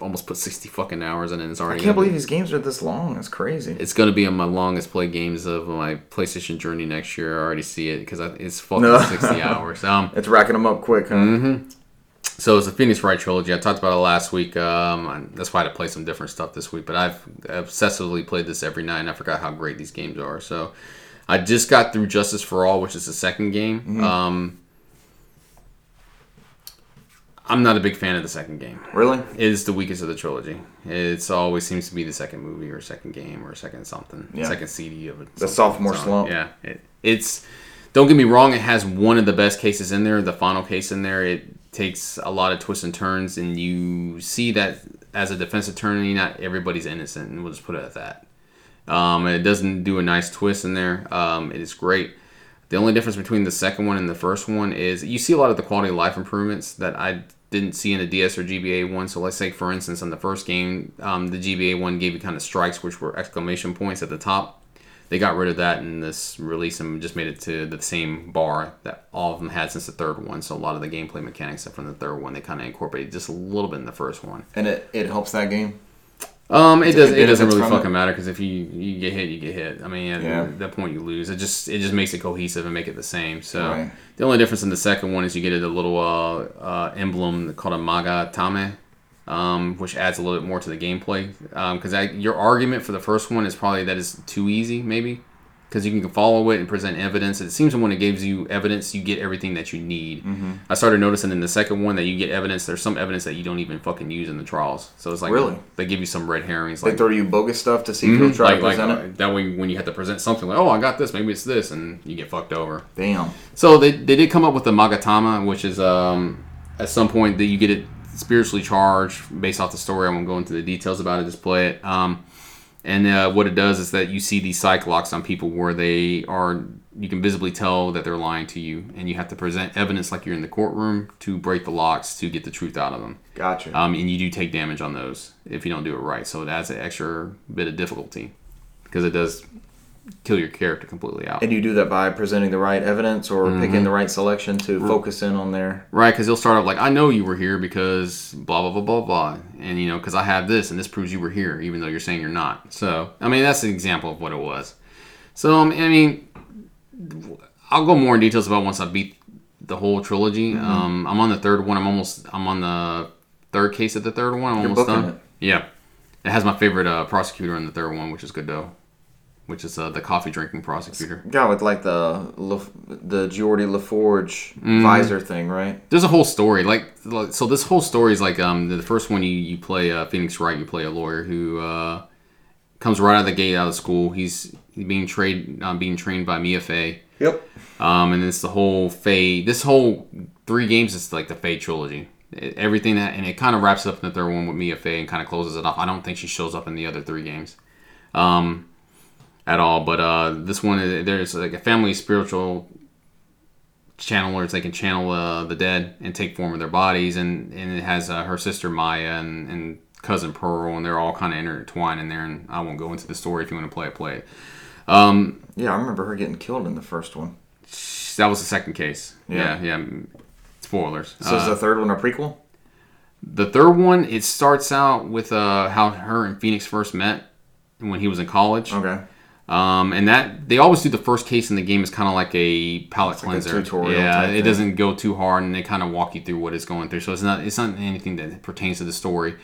almost put sixty fucking hours in it. and It's already. I can't believe be- these games are this long. It's crazy. It's gonna be on my longest play games of my PlayStation journey next year. I already see it because it's fucking No. sixty hours. Um, It's racking them up quick, huh? Mm-hmm. So it's the Phoenix Wright trilogy. I talked about it last week. Um, that's why I had to play some different stuff this week. But I've obsessively played this every night, and I forgot how great these games are. So I just got through Justice for All, which is the second game. Um, I'm not a big fan of the second game. Really? It is the weakest of the trilogy. It's always seems to be the second movie or second game or second something, Yeah. second CD of it. The sophomore So, slump. Yeah, it, it's. Don't get me wrong. It has one of the best cases in there. The final case in there. It takes a lot of twists and turns, and you see that as a defense attorney, not everybody's innocent, and we'll just put it at that. Um, it doesn't do a nice twist in there. Um, it is great. The only difference between the second one and the first one is you see a lot of the quality of life improvements that I didn't see in the DS or GBA one. So let's say, for instance, on the first game, um, the GBA one gave you kind of strikes, which were exclamation points at the top. They got rid of that in this release and just made it to the same bar that all of them had since the third one. So a lot of the gameplay mechanics from the third one they kind of incorporated just a little bit in the first one. And it, it helps that game. Um, it does. good It doesn't really fucking matter because if you you get hit, you get hit. I mean, at Yeah. that point you lose. It just it just makes it cohesive and make it the same. So Right. the only difference in the second one is you get a little uh, uh, emblem called a Magatama, um, which adds a little bit more to the gameplay. Because I your argument for the first one is probably that it's too easy, maybe. Because you can follow it and present evidence. It seems when it gives you evidence, you get everything that you need. Mm-hmm. I started noticing in the second one that you get evidence. There's some evidence that you don't even fucking use in the trials. So it's like Really? they give you some red herrings. They Like throw you bogus stuff to see if you'll Mhm. try like, to like, present uh, it. that way when you have to present something like oh i got this maybe it's this and you get fucked over Damn. so they, they did come up with the magatama which is um, at some point that you get it spiritually charged based off the story i won't go into the details about it just play it um, and uh, what it does is that you see these psych locks on people where they are you can visibly tell that they're lying to you and you have to present evidence like you're in the courtroom to break the locks to get the truth out of them Gotcha. um, and you do take damage on those if you don't do it right. So it adds an extra bit of difficulty because it does kill your character completely out. and you do that by presenting the right evidence or Mm-hmm. picking the right selection to focus in on there. Right, because he'll start off like, I know you were here because blah, blah, blah, blah, blah. And, you know, because I have this and this proves you were here, even though you're saying you're not. So, I mean, that's an example of what it was. So, um, I mean, I'll go more in details about once I beat the whole trilogy. Mm-hmm. Um, I'm on the third one. I'm almost, I'm on the third case of the third one. I'm You're almost done. it. Yeah. It has my favorite uh, prosecutor in the third one, which is good Godot, which is uh, the coffee drinking prosecutor. Guy with like the La- the Geordi La Forge Mm. visor thing, right? There's a whole story, like, like so. This whole story is like um the first one you you play uh, Phoenix Wright. You play a lawyer who uh, comes right out of the gate out of school. He's being trained um, being trained by Mia Fey. Yep. Um, and it's the whole Fey. This whole three games is like the Fey trilogy. It- everything that and it kind of wraps up in the third one with Mia Fey and kind of closes it off. I don't think she shows up in the other three games, um, at all. But uh, this one there's like a family spiritual channelers. They can channel uh, the dead and take form of their bodies, and and it has uh, her sister Maya and and cousin Pearl, and they're all kind of intertwined in there. And I won't go into the story if you want to play it, play it. Um, Yeah, I remember her getting killed in the first one. that was the second case. Yeah. Yeah, yeah. Spoilers. So is Uh, the third one a prequel? the third one, it starts out with uh, how her and Phoenix first met when he was in college. Okay. Um, and that they always do the first case in the game is kind of like a palate like a cleanser. tutorial yeah, it thing. doesn't go too hard, and they kind of walk you through what it's going through. So it's not it's not anything that pertains to the story.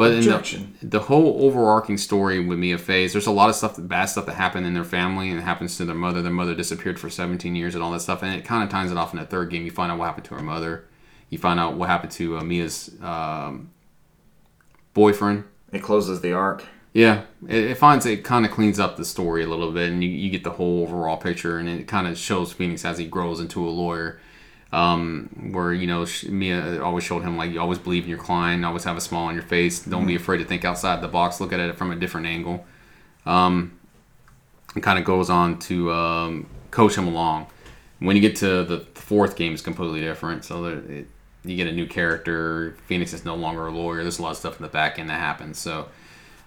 But the, the whole overarching story with Mia is there's a lot of stuff, bad stuff that happened in their family, and it happens to their mother. Their mother disappeared for 17 years and all that stuff, and it kind of ties it off in the third game. You find out what happened to her mother. You find out what happened to uh, Mia's um, boyfriend. It closes the arc. Yeah, it, it finds it kind of cleans up the story a little bit, and you, you get the whole overall picture, and it kind of shows Phoenix as he grows into a lawyer. Um, where you know sh- Mia always showed him like you always believe in your client, always have a smile on your face, don't be afraid to think outside the box, look at it from a different angle. Um, and kind of goes on to um, coach him along. When you get to the fourth game, it's completely different. So there, it, you get a new character. Phoenix is no longer a lawyer. There's a lot of stuff in the back end that happens. So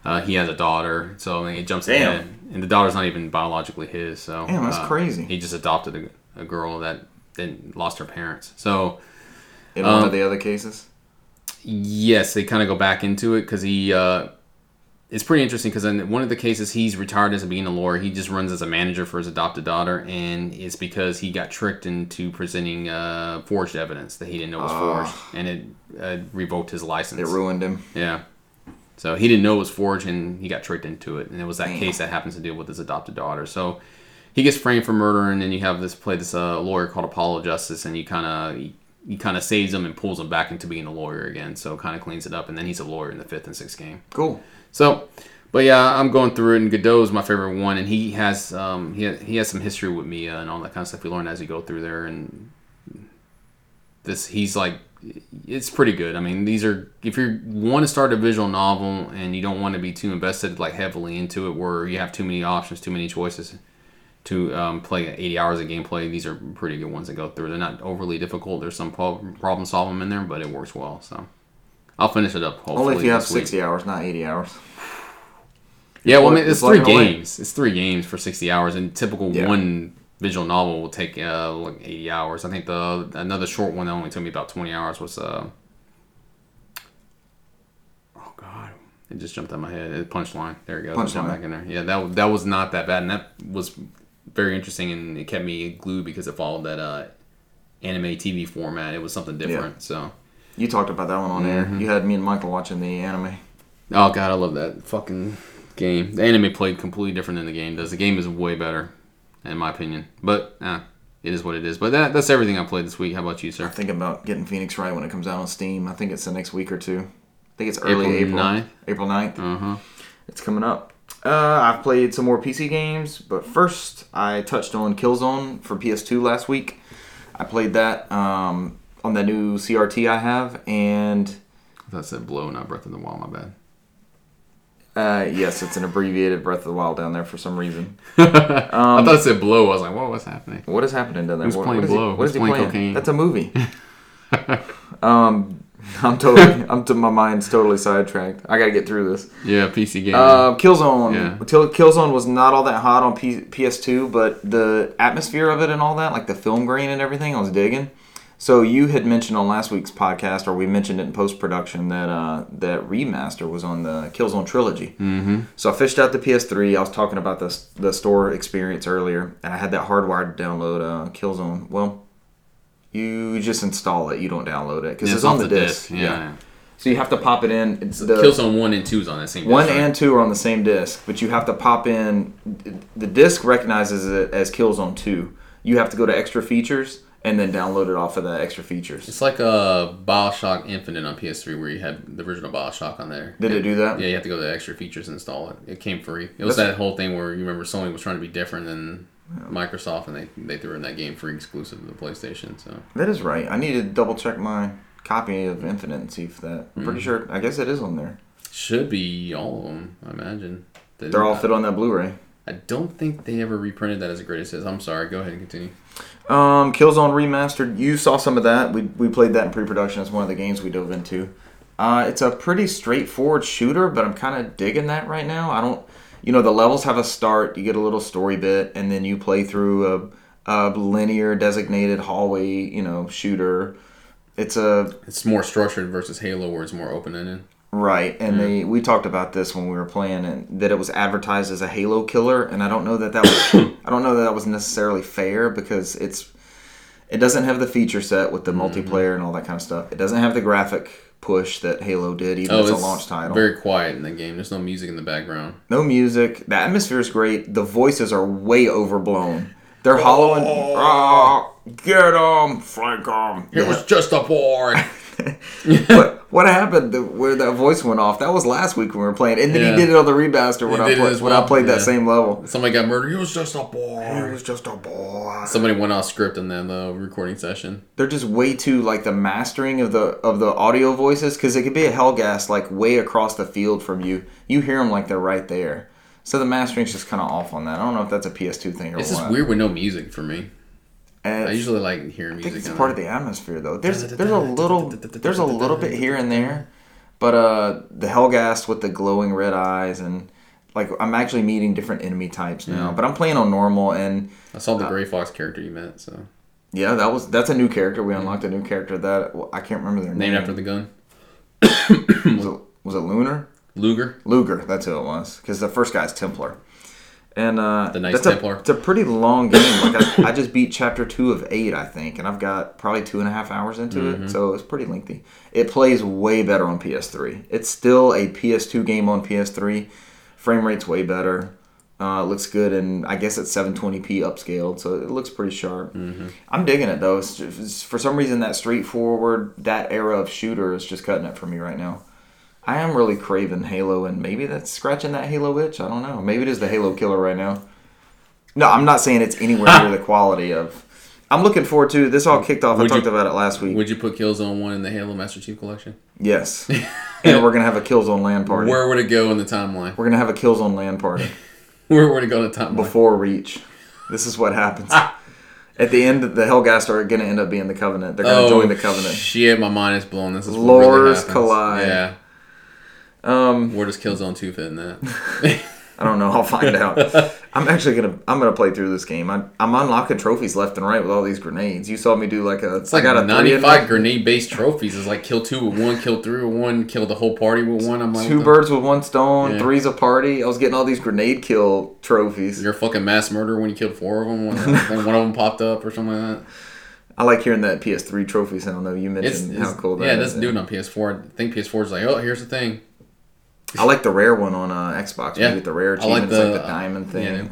uh, he has a daughter. So I mean, it jumps Damn. ahead, and the daughter's not even biologically his. So Damn, that's uh, crazy. He just adopted a, a girl that then lost her parents. So In one Um, of the other cases. Yes, they kind of go back into it because he. Uh, it's pretty interesting because in one of the cases he's retired as a being a lawyer. He just runs as a manager for his adopted daughter, and it's because he got tricked into presenting uh, forged evidence that he didn't know was Ah. forged, and it uh, revoked his license. It ruined him. Yeah. So he didn't know it was forged, and he got tricked into it, and it was that Damn. case that happens to deal with his adopted daughter. So he gets framed for murder, and then you have this play this uh, lawyer called Apollo Justice, and you kind of he, he kind of saves him and pulls him back into being a lawyer again. So kind of cleans it up, and then he's a lawyer in the fifth and sixth game. Cool. So, but yeah, I'm going through it, and Godot's my favorite one, and he has um he he has some history with Mia and all that kind of stuff you learn as you go through there, and this he's like it's pretty good. I mean, these are if you want to start a visual novel and you don't want to be too invested like heavily into it, where you have too many options, too many choices to um, play 80 hours of gameplay. These are pretty good ones to go through. They're not overly difficult. There's some problem solving in there, but it works well. So I'll finish it up. Hopefully Only if you have this week. 60 hours, not 80 hours. Yeah, well, I It's mean, it's like three away. games. It's three games for 60 hours, and typical Yeah. one visual novel will take uh, like 80 hours. I think the another short one that only took me about 20 hours was uh oh god, it just jumped out of my head. It, Punchline. There you go. Punchline. Back in there. Yeah, that that was not that bad, and that was very interesting, and it kept me glued because it followed that uh anime TV format. It was something different. So. You talked about that one on Mm-hmm. air. You had me and Michael watching the anime. Oh god, I love that fucking game. The anime played completely different than the game does. The game is way better, in my opinion. But eh, it is what it is. But that that's everything I played this week. How about you, sir? I think about getting Phoenix Wright when it comes out on Steam. I think it's the next week or two. I think it's early April April. 9th? April 9th. Uh huh. It's coming up. Uh, I've played some more PC games, but first I touched on Killzone for PS2 last week. I played that um, on the new CRT I have, and I thought it said blow, not Breath of the Wild. My bad. Uh, yes, it's an abbreviated Breath of the Wild down there for some reason. I thought it said blow. I was like, whoa, what's happening? What is happening down there? Who's What- playing what is he- Blow? what is he playing playing? cocaine? That's a movie. um, I'm totally. I'm to my mind's totally sidetracked. I got to get through this. Yeah, PC game. Uh, Killzone. Yeah. Killzone was not all that hot on P- PS2, but the atmosphere of it and all that, like the film grain and everything, I was digging. So you had mentioned on last week's podcast, or we mentioned it in post production, that uh, that remaster was on the Killzone trilogy. Mm-hmm. So I fished out the PS3. I was talking about the the store experience earlier, and I had that hardwired to download uh, Killzone. Well, you just install it. You don't download it because Yeah, it's, on the disc. Yeah. yeah. So you have to pop it in. It's the Killzone one and two is on that same. one disc, right? and two are on the same disc, but you have to pop in. The disc recognizes it as Killzone Two. You have to go to extra features and then download it off of the extra features. It's like a Bioshock Infinite on PS3 where you had the original Bioshock on there. Did it do that? Yeah, you have to go to the extra features and install it. It came free. It was That's- that whole thing where you remember Sony was trying to be different than Microsoft, and they they threw in that game free exclusive to the PlayStation. So That is right. I need to double check my copy of Infinite and see if that. I'm Mm. pretty sure. I guess it is on there. should be all of them, I imagine. They- They're all fit on that Blu-ray. I don't think they ever reprinted that as a greatest hits. I'm sorry. Go ahead and continue. Um, Killzone Remastered. You saw some of that. We, we played that in pre-production. It's one of the games we dove into. Uh, it's a pretty straightforward shooter, but I'm kind of digging that right now. I don't, you know, the levels have a start. You get a little story bit, and then you play through a, a linear designated hallway, you know, shooter. It's a It's more structured versus Halo, where it's more open ended. Right, and mm. they we talked about this when we were playing, and that it was advertised as a Halo killer, and I don't know that that was I don't know that that was necessarily fair because it's it doesn't have the feature set with the mm-hmm. multiplayer and all that kind of stuff. It doesn't have the graphic push that Halo did, even as oh, a launch title. Oh, very quiet in the game. There's no music in the background. no music. The atmosphere is great. The voices are way overblown. They're hollowing. Oh, ah, get 'em, flank 'em. It was just a boy. what, what happened the, where that voice went off? That was last week when we were playing, and then Yeah. he did it on the remaster when I play, when well, I played that same level. Somebody got murdered. He was just a boy. He was just a boy. Somebody went off script in that uh, recording session. They're just way too like the mastering of the of the audio voices because it could be a Helghast like way across the field from you. You hear them like they're right there. So the mastering's just kind of off on that. I don't know if that's a PS2 thing or It's what. just weird with no music for me. And I usually like hearing music. I think it's part of the atmosphere though. There's there's a little there's a little bit here and there, but uh the Helghast with the glowing red eyes and like I'm actually meeting different enemy types now. But I'm playing on normal and I saw the Gray Fox character you met, so yeah, that was that's a new character. We unlocked a new character that well, I can't remember their named name. after the gun. was it, was it Lunar? Luger. Luger, that's who it was. Because the first guy's Templar. And uh, The Knights that's a- Templar. it's a pretty long game. Like I, I just beat chapter two of eight, I think, and I've got probably two and a half hours into Mm-hmm. it, so it's pretty lengthy. It plays way better on PS3. It's still a PS2 game on PS3. Frame rate's way better. Uh, it looks good, and I guess it's 720p upscaled, so it looks pretty sharp. Mm-hmm. I'm digging it though. It's just, it's- for some reason, that straightforward, that era of shooter is just cutting it for me right now. I am really craving Halo, and maybe that's scratching that Halo itch. I don't know. Maybe it is the Halo killer right now. No, I'm not saying it's anywhere near the quality of. I'm looking forward to this. All kicked off. I Would you- talked about it last week. Would you put Killzone One in the Halo Master Chief Collection? yes, and we're gonna have a Killzone land party. Where would it go in the timeline? We're gonna have a Killzone land party Where would it go in the timeline? before Reach. This is what happens. At the end, the Helghast are gonna end up being the Covenant. They're gonna join oh, the Covenant. Oh, Shit, my mind is blown. This is what Lores really collide. Yeah. Um, Where does Killzone Two fit in that? I don't know. I'll find out. I'm actually gonna. I'm gonna play through this game. I, I'm unlocking trophies left and right with all these grenades. You saw me do like a. It's like I got a 95 grenade based trophies. It's like kill two with one, kill three with one, kill the whole party with one. I'm like, Two birds with one stone. Yeah. Three's a party. I was getting all these grenade kill trophies. You're a fucking mass murderer when you killed four of them. One, and one of them popped up or something like that. I like hearing that PS3 trophy sound though. You mentioned it's how cool that yeah, is. doesn't do on PS4. I think PS4 is like, oh, here's the thing. I like the rare one on uh, Xbox. Yeah. Yeah. Get the rare I like achievements, like the, the, diamond thing. Yeah,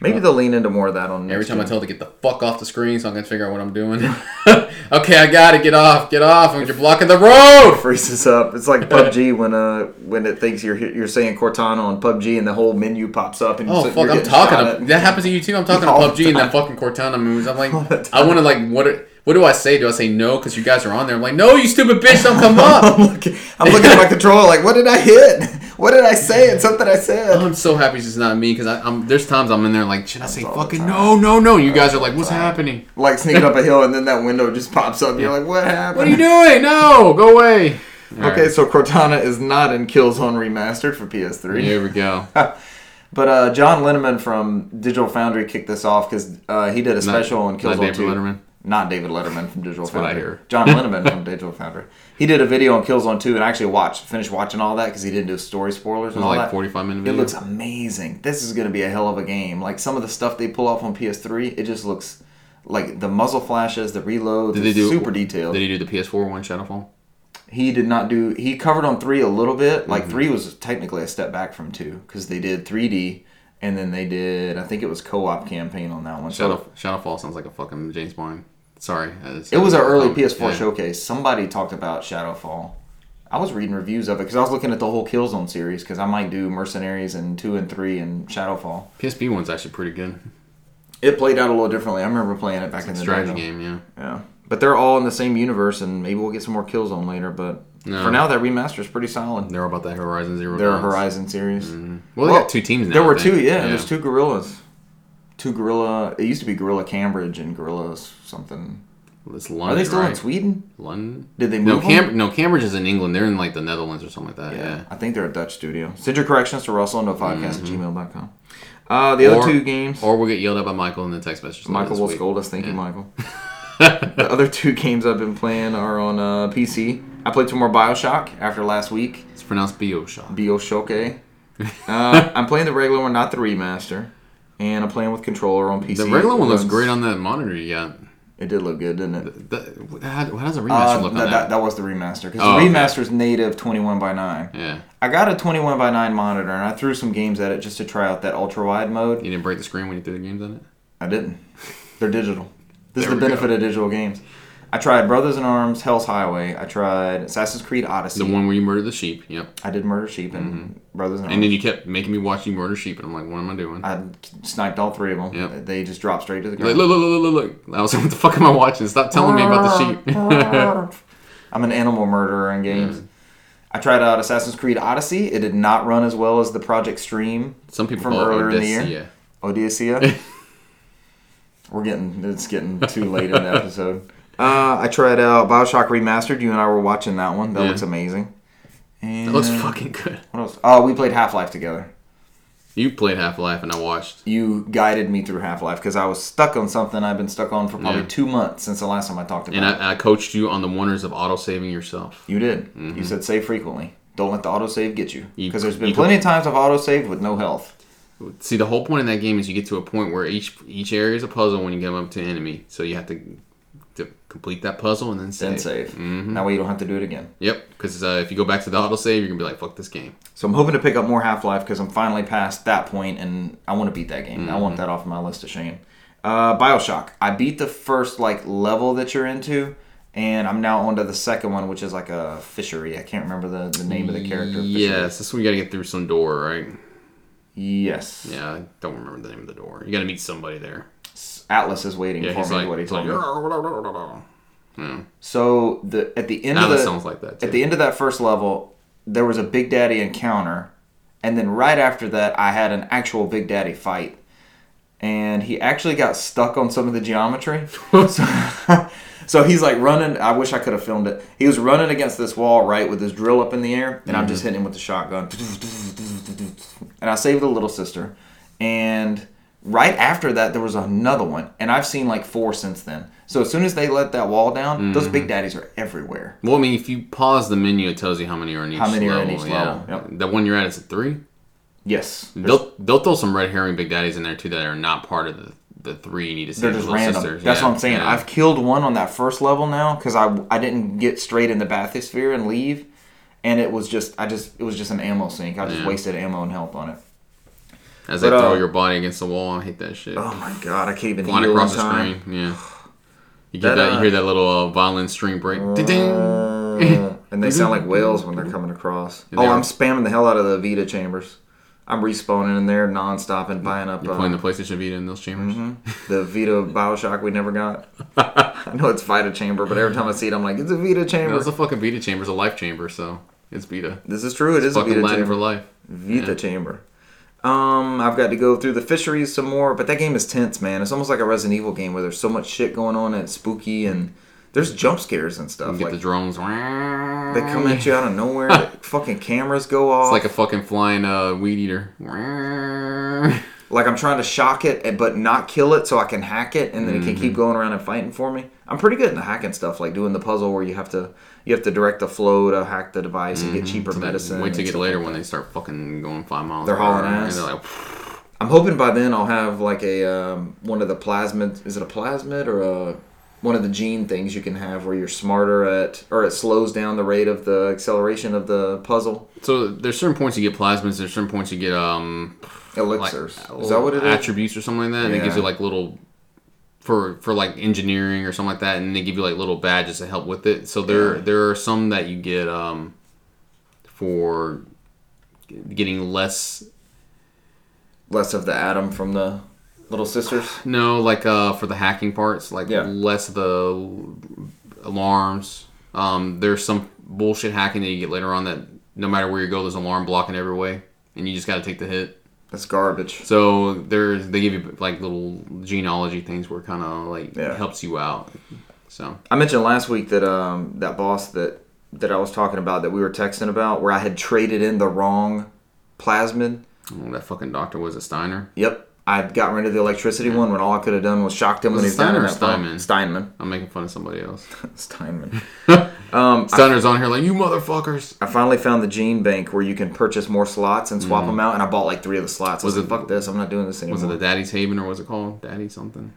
Maybe they'll lean into more of that on. Every next time I tell it to get the fuck off the screen, so I can figure out what I'm doing. okay, I got it. Get off. Get off. You're blocking the road. freezes up. It's like PUBG when uh when it thinks you're you're saying Cortana on PUBG and the whole menu pops up and Oh you're fuck! I'm talking. To, at. that happens to you too. I'm talking All to the PUBG and that fucking Cortana moves. I'm like, I want to like, what? What do I say? Do I say no because you guys are on there? I'm like, no, you stupid bitch, don't come up. I'm looking, I'm looking at my controller like, what did I hit? What did I say? It's something I said. I'm so happy it's just not me because I'm. There's times I'm in there like, should I say fucking no, no, no? You guys are like, what's happening? Like sneaking up a hill and then that window just pops up. And you're like, what happened? What are you doing? No, go away. Okay, so Cortana is not in Killzone Remastered for PS3. Here we go. But uh, John Linneman from Digital Foundry kicked this off because uh, he did a special on not Killzone David 2. Letterman? Not David Letterman from Digital what Foundry. I hear. John Linneman from Digital Foundry. He did a video on Killzone 2 and I actually watched, finished watching all that because he didn't do story spoilers and all like that. 45 minute video. It looks amazing. This is going to be a hell of a game. Like some of the stuff they pull off on PS3, it just looks like the muzzle flashes, the reloads, Did they do super detailed. Did he do the PS4 one Shadowfall? he did not do. He covered on three a little bit. Like Mm-hmm. three was technically a step back from two because they did 3D and then they did. I think it was co-op campaign on that one. So Shadow Shadowfall sounds like a fucking James Bond. Sorry, it's- it was an early um, PS4 yeah. showcase. Somebody talked about Shadowfall. I was reading reviews of it because I was looking at the whole Killzone series because I might do Mercenaries and two and three and Shadowfall. PSP one's actually pretty good. It played out a little differently. I remember playing it back in the Strategy day. game, yeah. Yeah, but they're all in the same universe, and maybe we'll get some more Killzone later. But No. for now, that remaster is pretty solid. They're about that Horizon Zero. They're. Horizon series. Well, they Well, got two teams now. There were two, yeah, There's two Guerrillas. Two Guerrilla. It used to be Guerrilla Cambridge and Guerrilla something. It's London, Are they still right? in Sweden? London? Did they move them? Cam- no, Cambridge is in England. They're in like the Netherlands or something like that. Yeah. I think they're a Dutch studio. Send your corrections to Russell nofodcast at gmail.com. Uh, the other Mm-hmm. Two games. Or we'll get yelled at by Michael in the text message. Michael will week. scold us. Thank you, Michael. the other two games I've been playing are on uh, PC. I played some more Bioshock after last week. It's pronounced Bioshock. Bioshock. uh, I'm playing the regular one, not the remaster. And I'm playing with controller on PC. The regular one looks great on that monitor you got. It did look good, didn't it? The, how, how does a remaster Uh, look that, on that, that? that was the remaster because Oh, the okay. remaster's native 21 by 9. Yeah. I got a 21 by 9 monitor and I threw some games at it just to try out that ultra wide mode. You didn't break the screen when you threw the games on it? I didn't. They're digital. This There is the benefit go. of digital games. I tried Brothers in Arms, Hell's Highway. I tried Assassin's Creed Odyssey. The one where you murder the sheep. Yep. I did Murder Sheep and mm-hmm. Brothers in Arms. And then you kept making me watch you murder sheep, and I'm like, what am I doing? I sniped all three of them. Yep. They just dropped straight to the ground. look, look, look, look, look. I was like, what the fuck am I watching? Stop telling me about the sheep. I'm an animal murderer in games. I tried out Assassin's Creed Odyssey. It did not run as well as the Project Stream Some people From call it earlier in the year? Odysseia. We're getting it's getting too late in the episode. Uh, I tried out Bioshock Remastered. You and I were watching that one. That Yeah. looks amazing. And That looks fucking good. What else? Oh, we played Half Life together. You played Half Life, and I watched. You guided me through Half Life because I was stuck on something I've been stuck on for probably Yeah. two months since the last time I talked about And it. I, I coached you on the wonders of auto saving yourself. You did. You said save frequently. Don't let the autosave get you. Because there's been plenty of times I've autosaved with no health. See, the whole point in that game is you get to a point where each each area is a puzzle when you get up to an enemy. So you have to complete that puzzle and then save. Then save. Mm-hmm. That way you don't have to do it again. Yep, because uh, if you go back to the auto save, you're gonna be like, "Fuck this game." So I'm hoping to pick up more Half Life because I'm finally past that point and I want to beat that game. I want Mm-hmm. that off my list of shame. Uh, Bioshock. I beat the first like level that you're into, and I'm now on to the second one, which is like a fishery. I can't remember the, the name of the character. Fishery. Yes, this one you gotta get through some door, right? Yes. Yeah, I don't remember the name of the door. You gotta meet somebody there. Atlas is waiting Yeah, for me. like, what he told like me. yeah. So the at the end Atlas of the sounds like that. Too. at the end of that first level, there was a Big Daddy encounter, and then right after that, I had an actual Big Daddy fight, and he actually got stuck on some of the geometry. so, so he's like running. I wish I could have filmed it. He was running against this wall, right, with his drill up in the air, and I'm Mm-hmm. just hitting him with the shotgun. And I saved the little sister, and right after that, there was another one, and I've seen like four since then. So as soon as they let that wall down, those Mm-hmm. Big Daddies are everywhere. Well, I mean, if you pause the menu, it tells you how many are in each How many are level. in each yeah. level, yep. The one you're at is a three. Yes, They'll they'll throw some red herring big daddies in there too that are not part of the, the three you need to see. they're just random. sisters. That's Yeah, what I'm saying. yeah. I've killed one on that first level now because I I didn't get straight in the bathysphere and leave, and it was just I just it was just an ammo sink. I just Yeah. wasted ammo and health on it. As they throw uh, your body against the wall, I hate that shit. Oh my god, I can't even Flying across the time. screen, yeah. You get That, that, you uh, hear that little uh, violin string break. Ding-ding. and they sound like whales when they're coming across. Oh. I'm spamming the hell out of the Vita chambers. I'm respawning in there nonstop and buying up You're uh, playing the PlayStation Vita in those chambers. the Vita Bioshock we never got. I know it's Vita chamber, but every time I see it, I'm like, it's a Vita chamber. No, it's a fucking Vita chamber. It's a life chamber, so it's Vita. this is true. It is a Fucking Vita Latin chamber. for life. Vita Yeah. chamber. Um, I've got to go through the fisheries some more, but that game is tense, man. It's almost like a Resident Evil game where there's so much shit going on and it's spooky and there's jump scares and You stuff. get Like the drones. they come at you out of nowhere. the fucking cameras go off. It's like a fucking flying uh, weed eater. Like I'm trying to shock it, but not kill it, so I can hack it, and then it can Mm-hmm. keep going around and fighting for me. I'm pretty good in the hacking stuff, like doing the puzzle where you have to you have to direct the flow to hack the device and get cheaper medicine. Mm-hmm. Wait to get later like when they start fucking going five miles. They're hauling and ass. they're like, I'm hoping by then I'll have like a um, one of the plasmid. Is it a plasmid or a one of the gene things you can have where you're smarter at, or it slows down the rate of the acceleration of the puzzle. So there's certain points you get plasmids. There's certain points you get um like Elixirs. is that what it is? attributes or something like that. And it gives you like little for for like engineering or something like that, and they give you like little badges to help with it. So there Yeah. there are some that you get um for getting less Less of the atom from the little sisters. no like uh for the hacking parts like Yeah. less of the alarms. Um, there's some bullshit hacking that you get later on that no matter where you go, there's an alarm blocking every way, and you just got to take the hit. That's garbage. So there's they give you like little genealogy things where kind of like Yeah. helps you out. So I mentioned last week that um that boss that that I was talking about that we were texting about where I had traded in the wrong plasmid. oh, that fucking doctor was a Steiner. Yep. I got rid of the electricity one when all I could have done was shocked him Was when he's down in Steiner or that. Steinman? Steinman. I'm making fun of somebody else. Steinman. um, I, Steiner's on here like you motherfuckers. I finally found the gene bank where you can purchase more slots and swap them out, and I bought like three of the slots. Was I was it- like, fuck this, I'm not doing this anymore. Was it the Daddy's Haven or was it called Daddy something?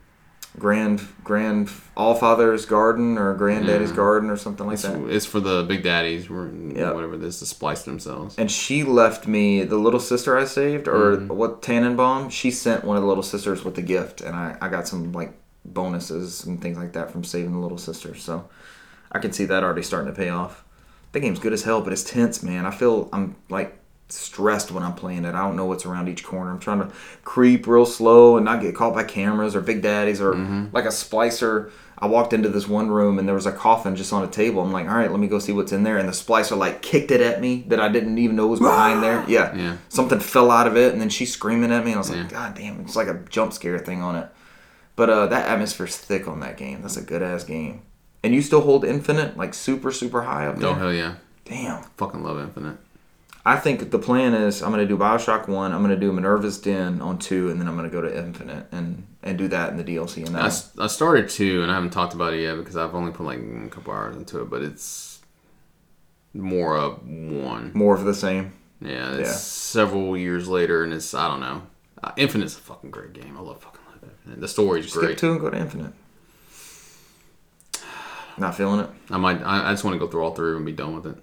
Grand Grand All Father's Garden or Granddaddy's Yeah. Garden or something like It's, that. it's for the big daddies, or Yeah. whatever this to splice themselves. and she left me the little sister I saved, or Mm-hmm. what Tenenbaum. She sent one of the little sisters with a gift, and I, I got some like bonuses and things like that from saving the little sister. So I can see that already starting to pay off. The game's good as hell, but it's tense, man. I feel I'm like stressed when I'm playing it. I don't know what's around each corner. I'm trying to creep real slow and not get caught by cameras or big daddies or Mm-hmm. like a splicer. I walked into this one room and there was a coffin just on a table. I'm like, all right, let me go see what's in there. And the splicer like kicked it at me that I didn't even know was behind there. Yeah. Yeah. Something fell out of it and then she's screaming at me. And I was Yeah. like, God damn, it's like a jump scare thing on it. But uh, that atmosphere's thick on that game. That's a good ass game. And you still hold infinite, like super, super high up there. Oh hell yeah! Damn. Fucking love Infinite. I think the plan is I'm gonna do Bioshock one, I'm gonna do Minerva's Den on two, and then I'm gonna go to Infinite and and do that in the DLC. And I, I started two, and I haven't talked about it yet because I've only put like a couple hours into it, but it's more of one. more of the same. Yeah, it's Yeah. several years later, and it's I don't know. Uh, Infinite's a fucking great game. I love fucking love Infinite. The story's Skip great. two and go to Infinite. Not feeling it. I might. I, I just want to go through all three and be done with it.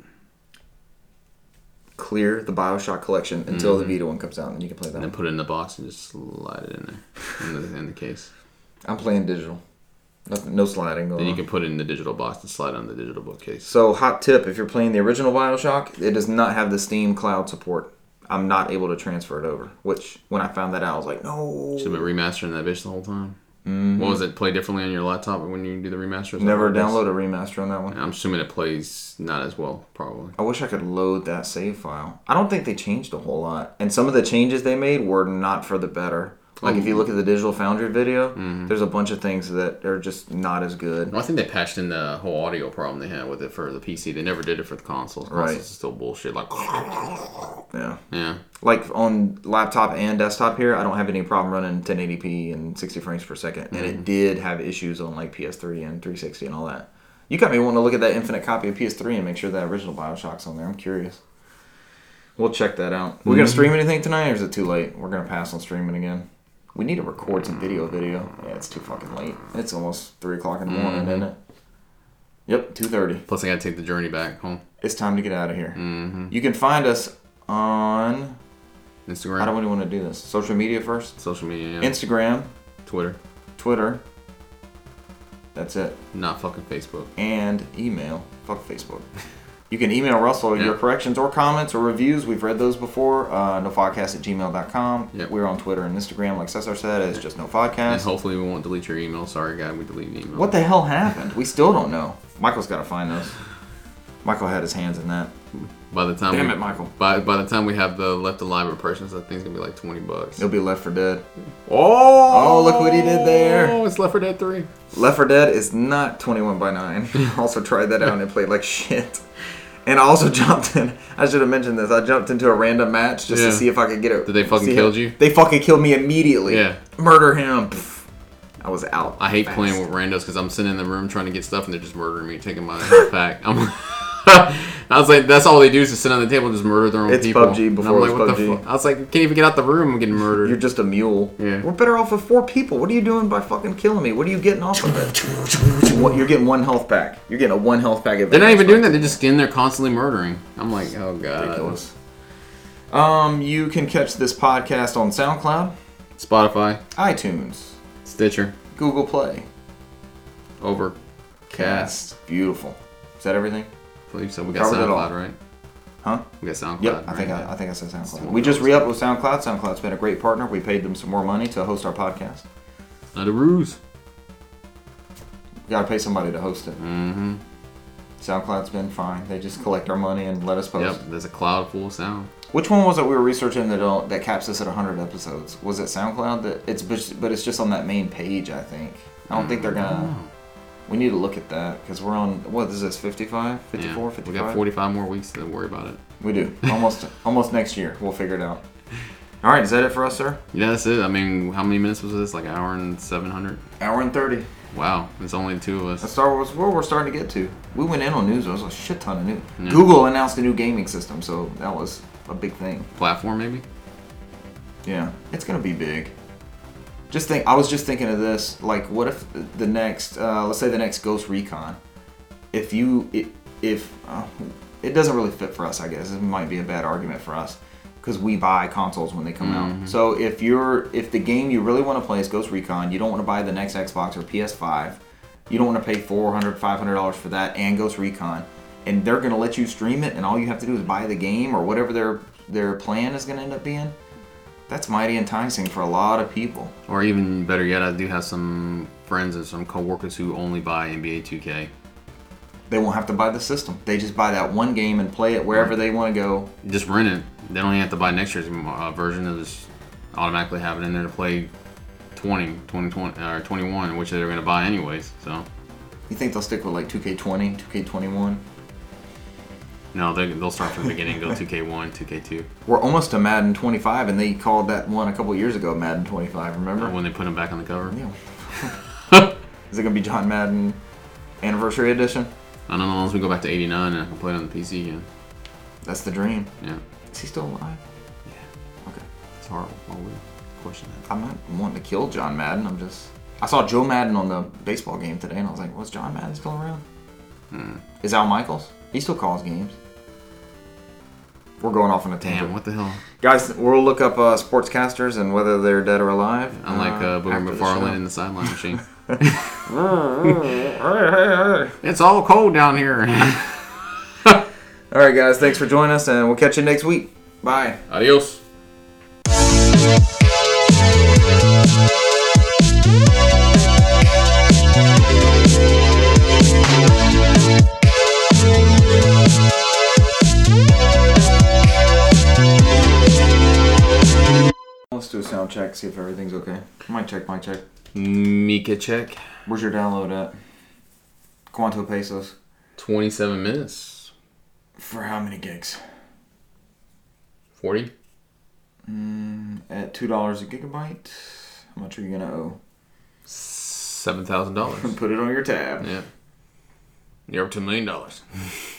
Clear the Bioshock collection until Mm-hmm. the Vita one comes out, and then you can play that. And then put it in the box and just slide it in there in the, in the case. I'm playing digital. Nothing, no sliding Then you on. can put it in the digital box and slide on the digital bookcase. So, hot tip: if you're playing the original Bioshock, it does not have the Steam Cloud support. I'm not able to transfer it over. Which, when I found that out, I was like, no. Should have been remastering that bitch the whole time. Mm-hmm. What was it? Play differently on your laptop when you do the remaster? Never download a remaster on that one. I'm assuming it plays not as well, probably. I wish I could load that save file. I don't think they changed a whole lot. And some of the changes they made were not for the better. Like if you look at the Digital Foundry video, mm-hmm. there's a bunch of things that are just not as good. Well, I think they patched in the whole audio problem they had with it for the PC. They never did it for the consoles. Consoles Right. is still bullshit. Like, Yeah. yeah. Like on laptop and desktop here, I don't have any problem running 1080p and 60 frames per second. And it mm-hmm. did have issues on like PS3 and 360 and all that. You got me wanting to look at that infinite copy of PS3 and make sure that original Bioshock's on there. I'm curious. We'll check that out. We're gonna mm-hmm. stream anything tonight, or is it too late? We're gonna pass on streaming again. We need to record some video. Video. Yeah, it's too fucking late. It's almost three o'clock in the morning, isn't it? Yep, two thirty. Plus, I gotta take the journey back home. It's time to get out of here. Mm-hmm. You can find us on. Instagram, I do we want to do this? Social media first. social media, yeah. Instagram, Twitter, Twitter. That's it. not fucking Facebook. And email. Fuck Facebook. You can email Russell your corrections or comments or reviews. We've read those before. Uh, nofodcast at gmail.com. Yep. We're on Twitter and Instagram, like Cesar said. It's just And nofodcast. hopefully, we won't delete your email. Sorry, guy, we deleted the email. What the hell happened? We still don't know. Michael's got to find those. Michael had his hands in that. By the time Damn we, it, Michael. By, by the time we have the left alive impressions, that thing's gonna be like twenty bucks. It'll be Left for Dead. Oh, Oh, look what he did there. Oh, it's Left 4 Dead 3. Left for Dead is not 21 by 9. also tried that out and it played like shit. And I also jumped in. I should have mentioned this. I jumped into a random match just Yeah. to see if I could get it. Did they fucking see killed how- you? They fucking killed me immediately. Yeah. Murder him. Pff. I was out. I hate playing with randos because I'm sitting in the room trying to get stuff and they're just murdering me, taking my health back. I'm I was like, that's all they do is just sit on the table and just murder their own It's people. It's PUBG And before like, the PUBG. I was like, can't even get out the room. I'm getting murdered. You're just a mule. Yeah. We're better off with four people. What are you doing by fucking killing me? What are you getting off of it? what, you're getting one health pack. You're getting a one health pack. Advantage. They're not even doing that. They're just in there constantly murdering. I'm like, oh god. ridiculous. Um, you can catch this podcast on SoundCloud, Spotify, iTunes, Stitcher, Google Play, Overcast. Cast. Beautiful. Is that everything? I believe so. We got Covered it all. SoundCloud, right? Huh? We got SoundCloud. Yep, I think right? I, I think I said SoundCloud. We just re-upped with SoundCloud. SoundCloud's been a great partner. We paid them some more money to host our podcast. Not a ruse. We gotta pay somebody to host it. Mm-hmm. SoundCloud's been fine. They just collect our money and let us post. Yep. There's a cloud full of sound. Which one was it we were researching that don't, that caps us at 100 episodes? Was it SoundCloud? That it's but but it's just on that main page. I think. I don't think they're gonna. We need to look at that because we're on. What is this? 55, 54, Yeah. 55. We got 45 more weeks to worry about it. We do. Almost almost next year. We'll figure it out. All right, is that it for us, sir? Yeah, that's it. I mean, how many minutes was this? Like an hour and 700? Hour and 30. Wow. It's only the two of That's us. Star Wars. Where we're starting to get to. We went in on news. There was a shit ton of news. Yeah. Google announced a new gaming system, so that was a big thing. Platform, maybe? Yeah, it's gonna be big. Just think, I was just thinking of this. Like, what if the next, uh, let's say the next Ghost Recon, if you, it, if uh, it doesn't really fit for us, I guess it might be a bad argument for us because we buy consoles when they come out. So if you're, if the game you really want to play is Ghost Recon, you don't want to buy the next Xbox or PS5, you don't want to pay 400 500 dollars for that and Ghost Recon, and they're gonna let you stream it, and all you have to do is buy the game or whatever their their plan is gonna end up being. That's mighty enticing for a lot of people. Or even better yet, I do have some friends and some coworkers who only buy NBA 2K. They won't have to buy the system. They just buy that one game and play it wherever they want to go. Just rent it. They don't even have to buy next year's uh, version. They'll just automatically have it in there to play 20, 2020, or 21, which they're going to buy anyways. So, You think they'll stick with like 2K20, 2K21? No, they, they'll start from the beginning, go 2K1, 2K2. We're almost to Madden 25, and they called that one a couple years ago Madden 25. Remember? When they put him back on the cover. Yeah. Is it gonna be John Madden Anniversary Edition? I don't know, unless we go back to 89 and I can play it on the PC again. That's the dream. Yeah. Is he still alive? Yeah. Okay. It's horrible. Why would question that? I'm not wanting to kill John Madden. I'm just. I saw Joe Maddon on the baseball game today, and I was like, "Was John Madden still around?" Hmm. Is Al Michaels? He still calls games. We're going off on a tangent. Damn, what the hell? Guys, we'll look up uh, sportscasters and whether they're dead or alive. Unlike uh, Boomer McFarlane in the sideline machine. it's all cold down here. All right, guys, thanks for joining us, and we'll catch you next week. Bye. Adios. Check, see if everything's okay. Mic check, mic check. Mika check. Where's your download at? Quanto pesos. 27 minutes. For how many gigs? 40. Mm, at two dollars a gigabyte. How much are you gonna owe? $7,000. Put it on your tab. yeah. You're up to a million dollars.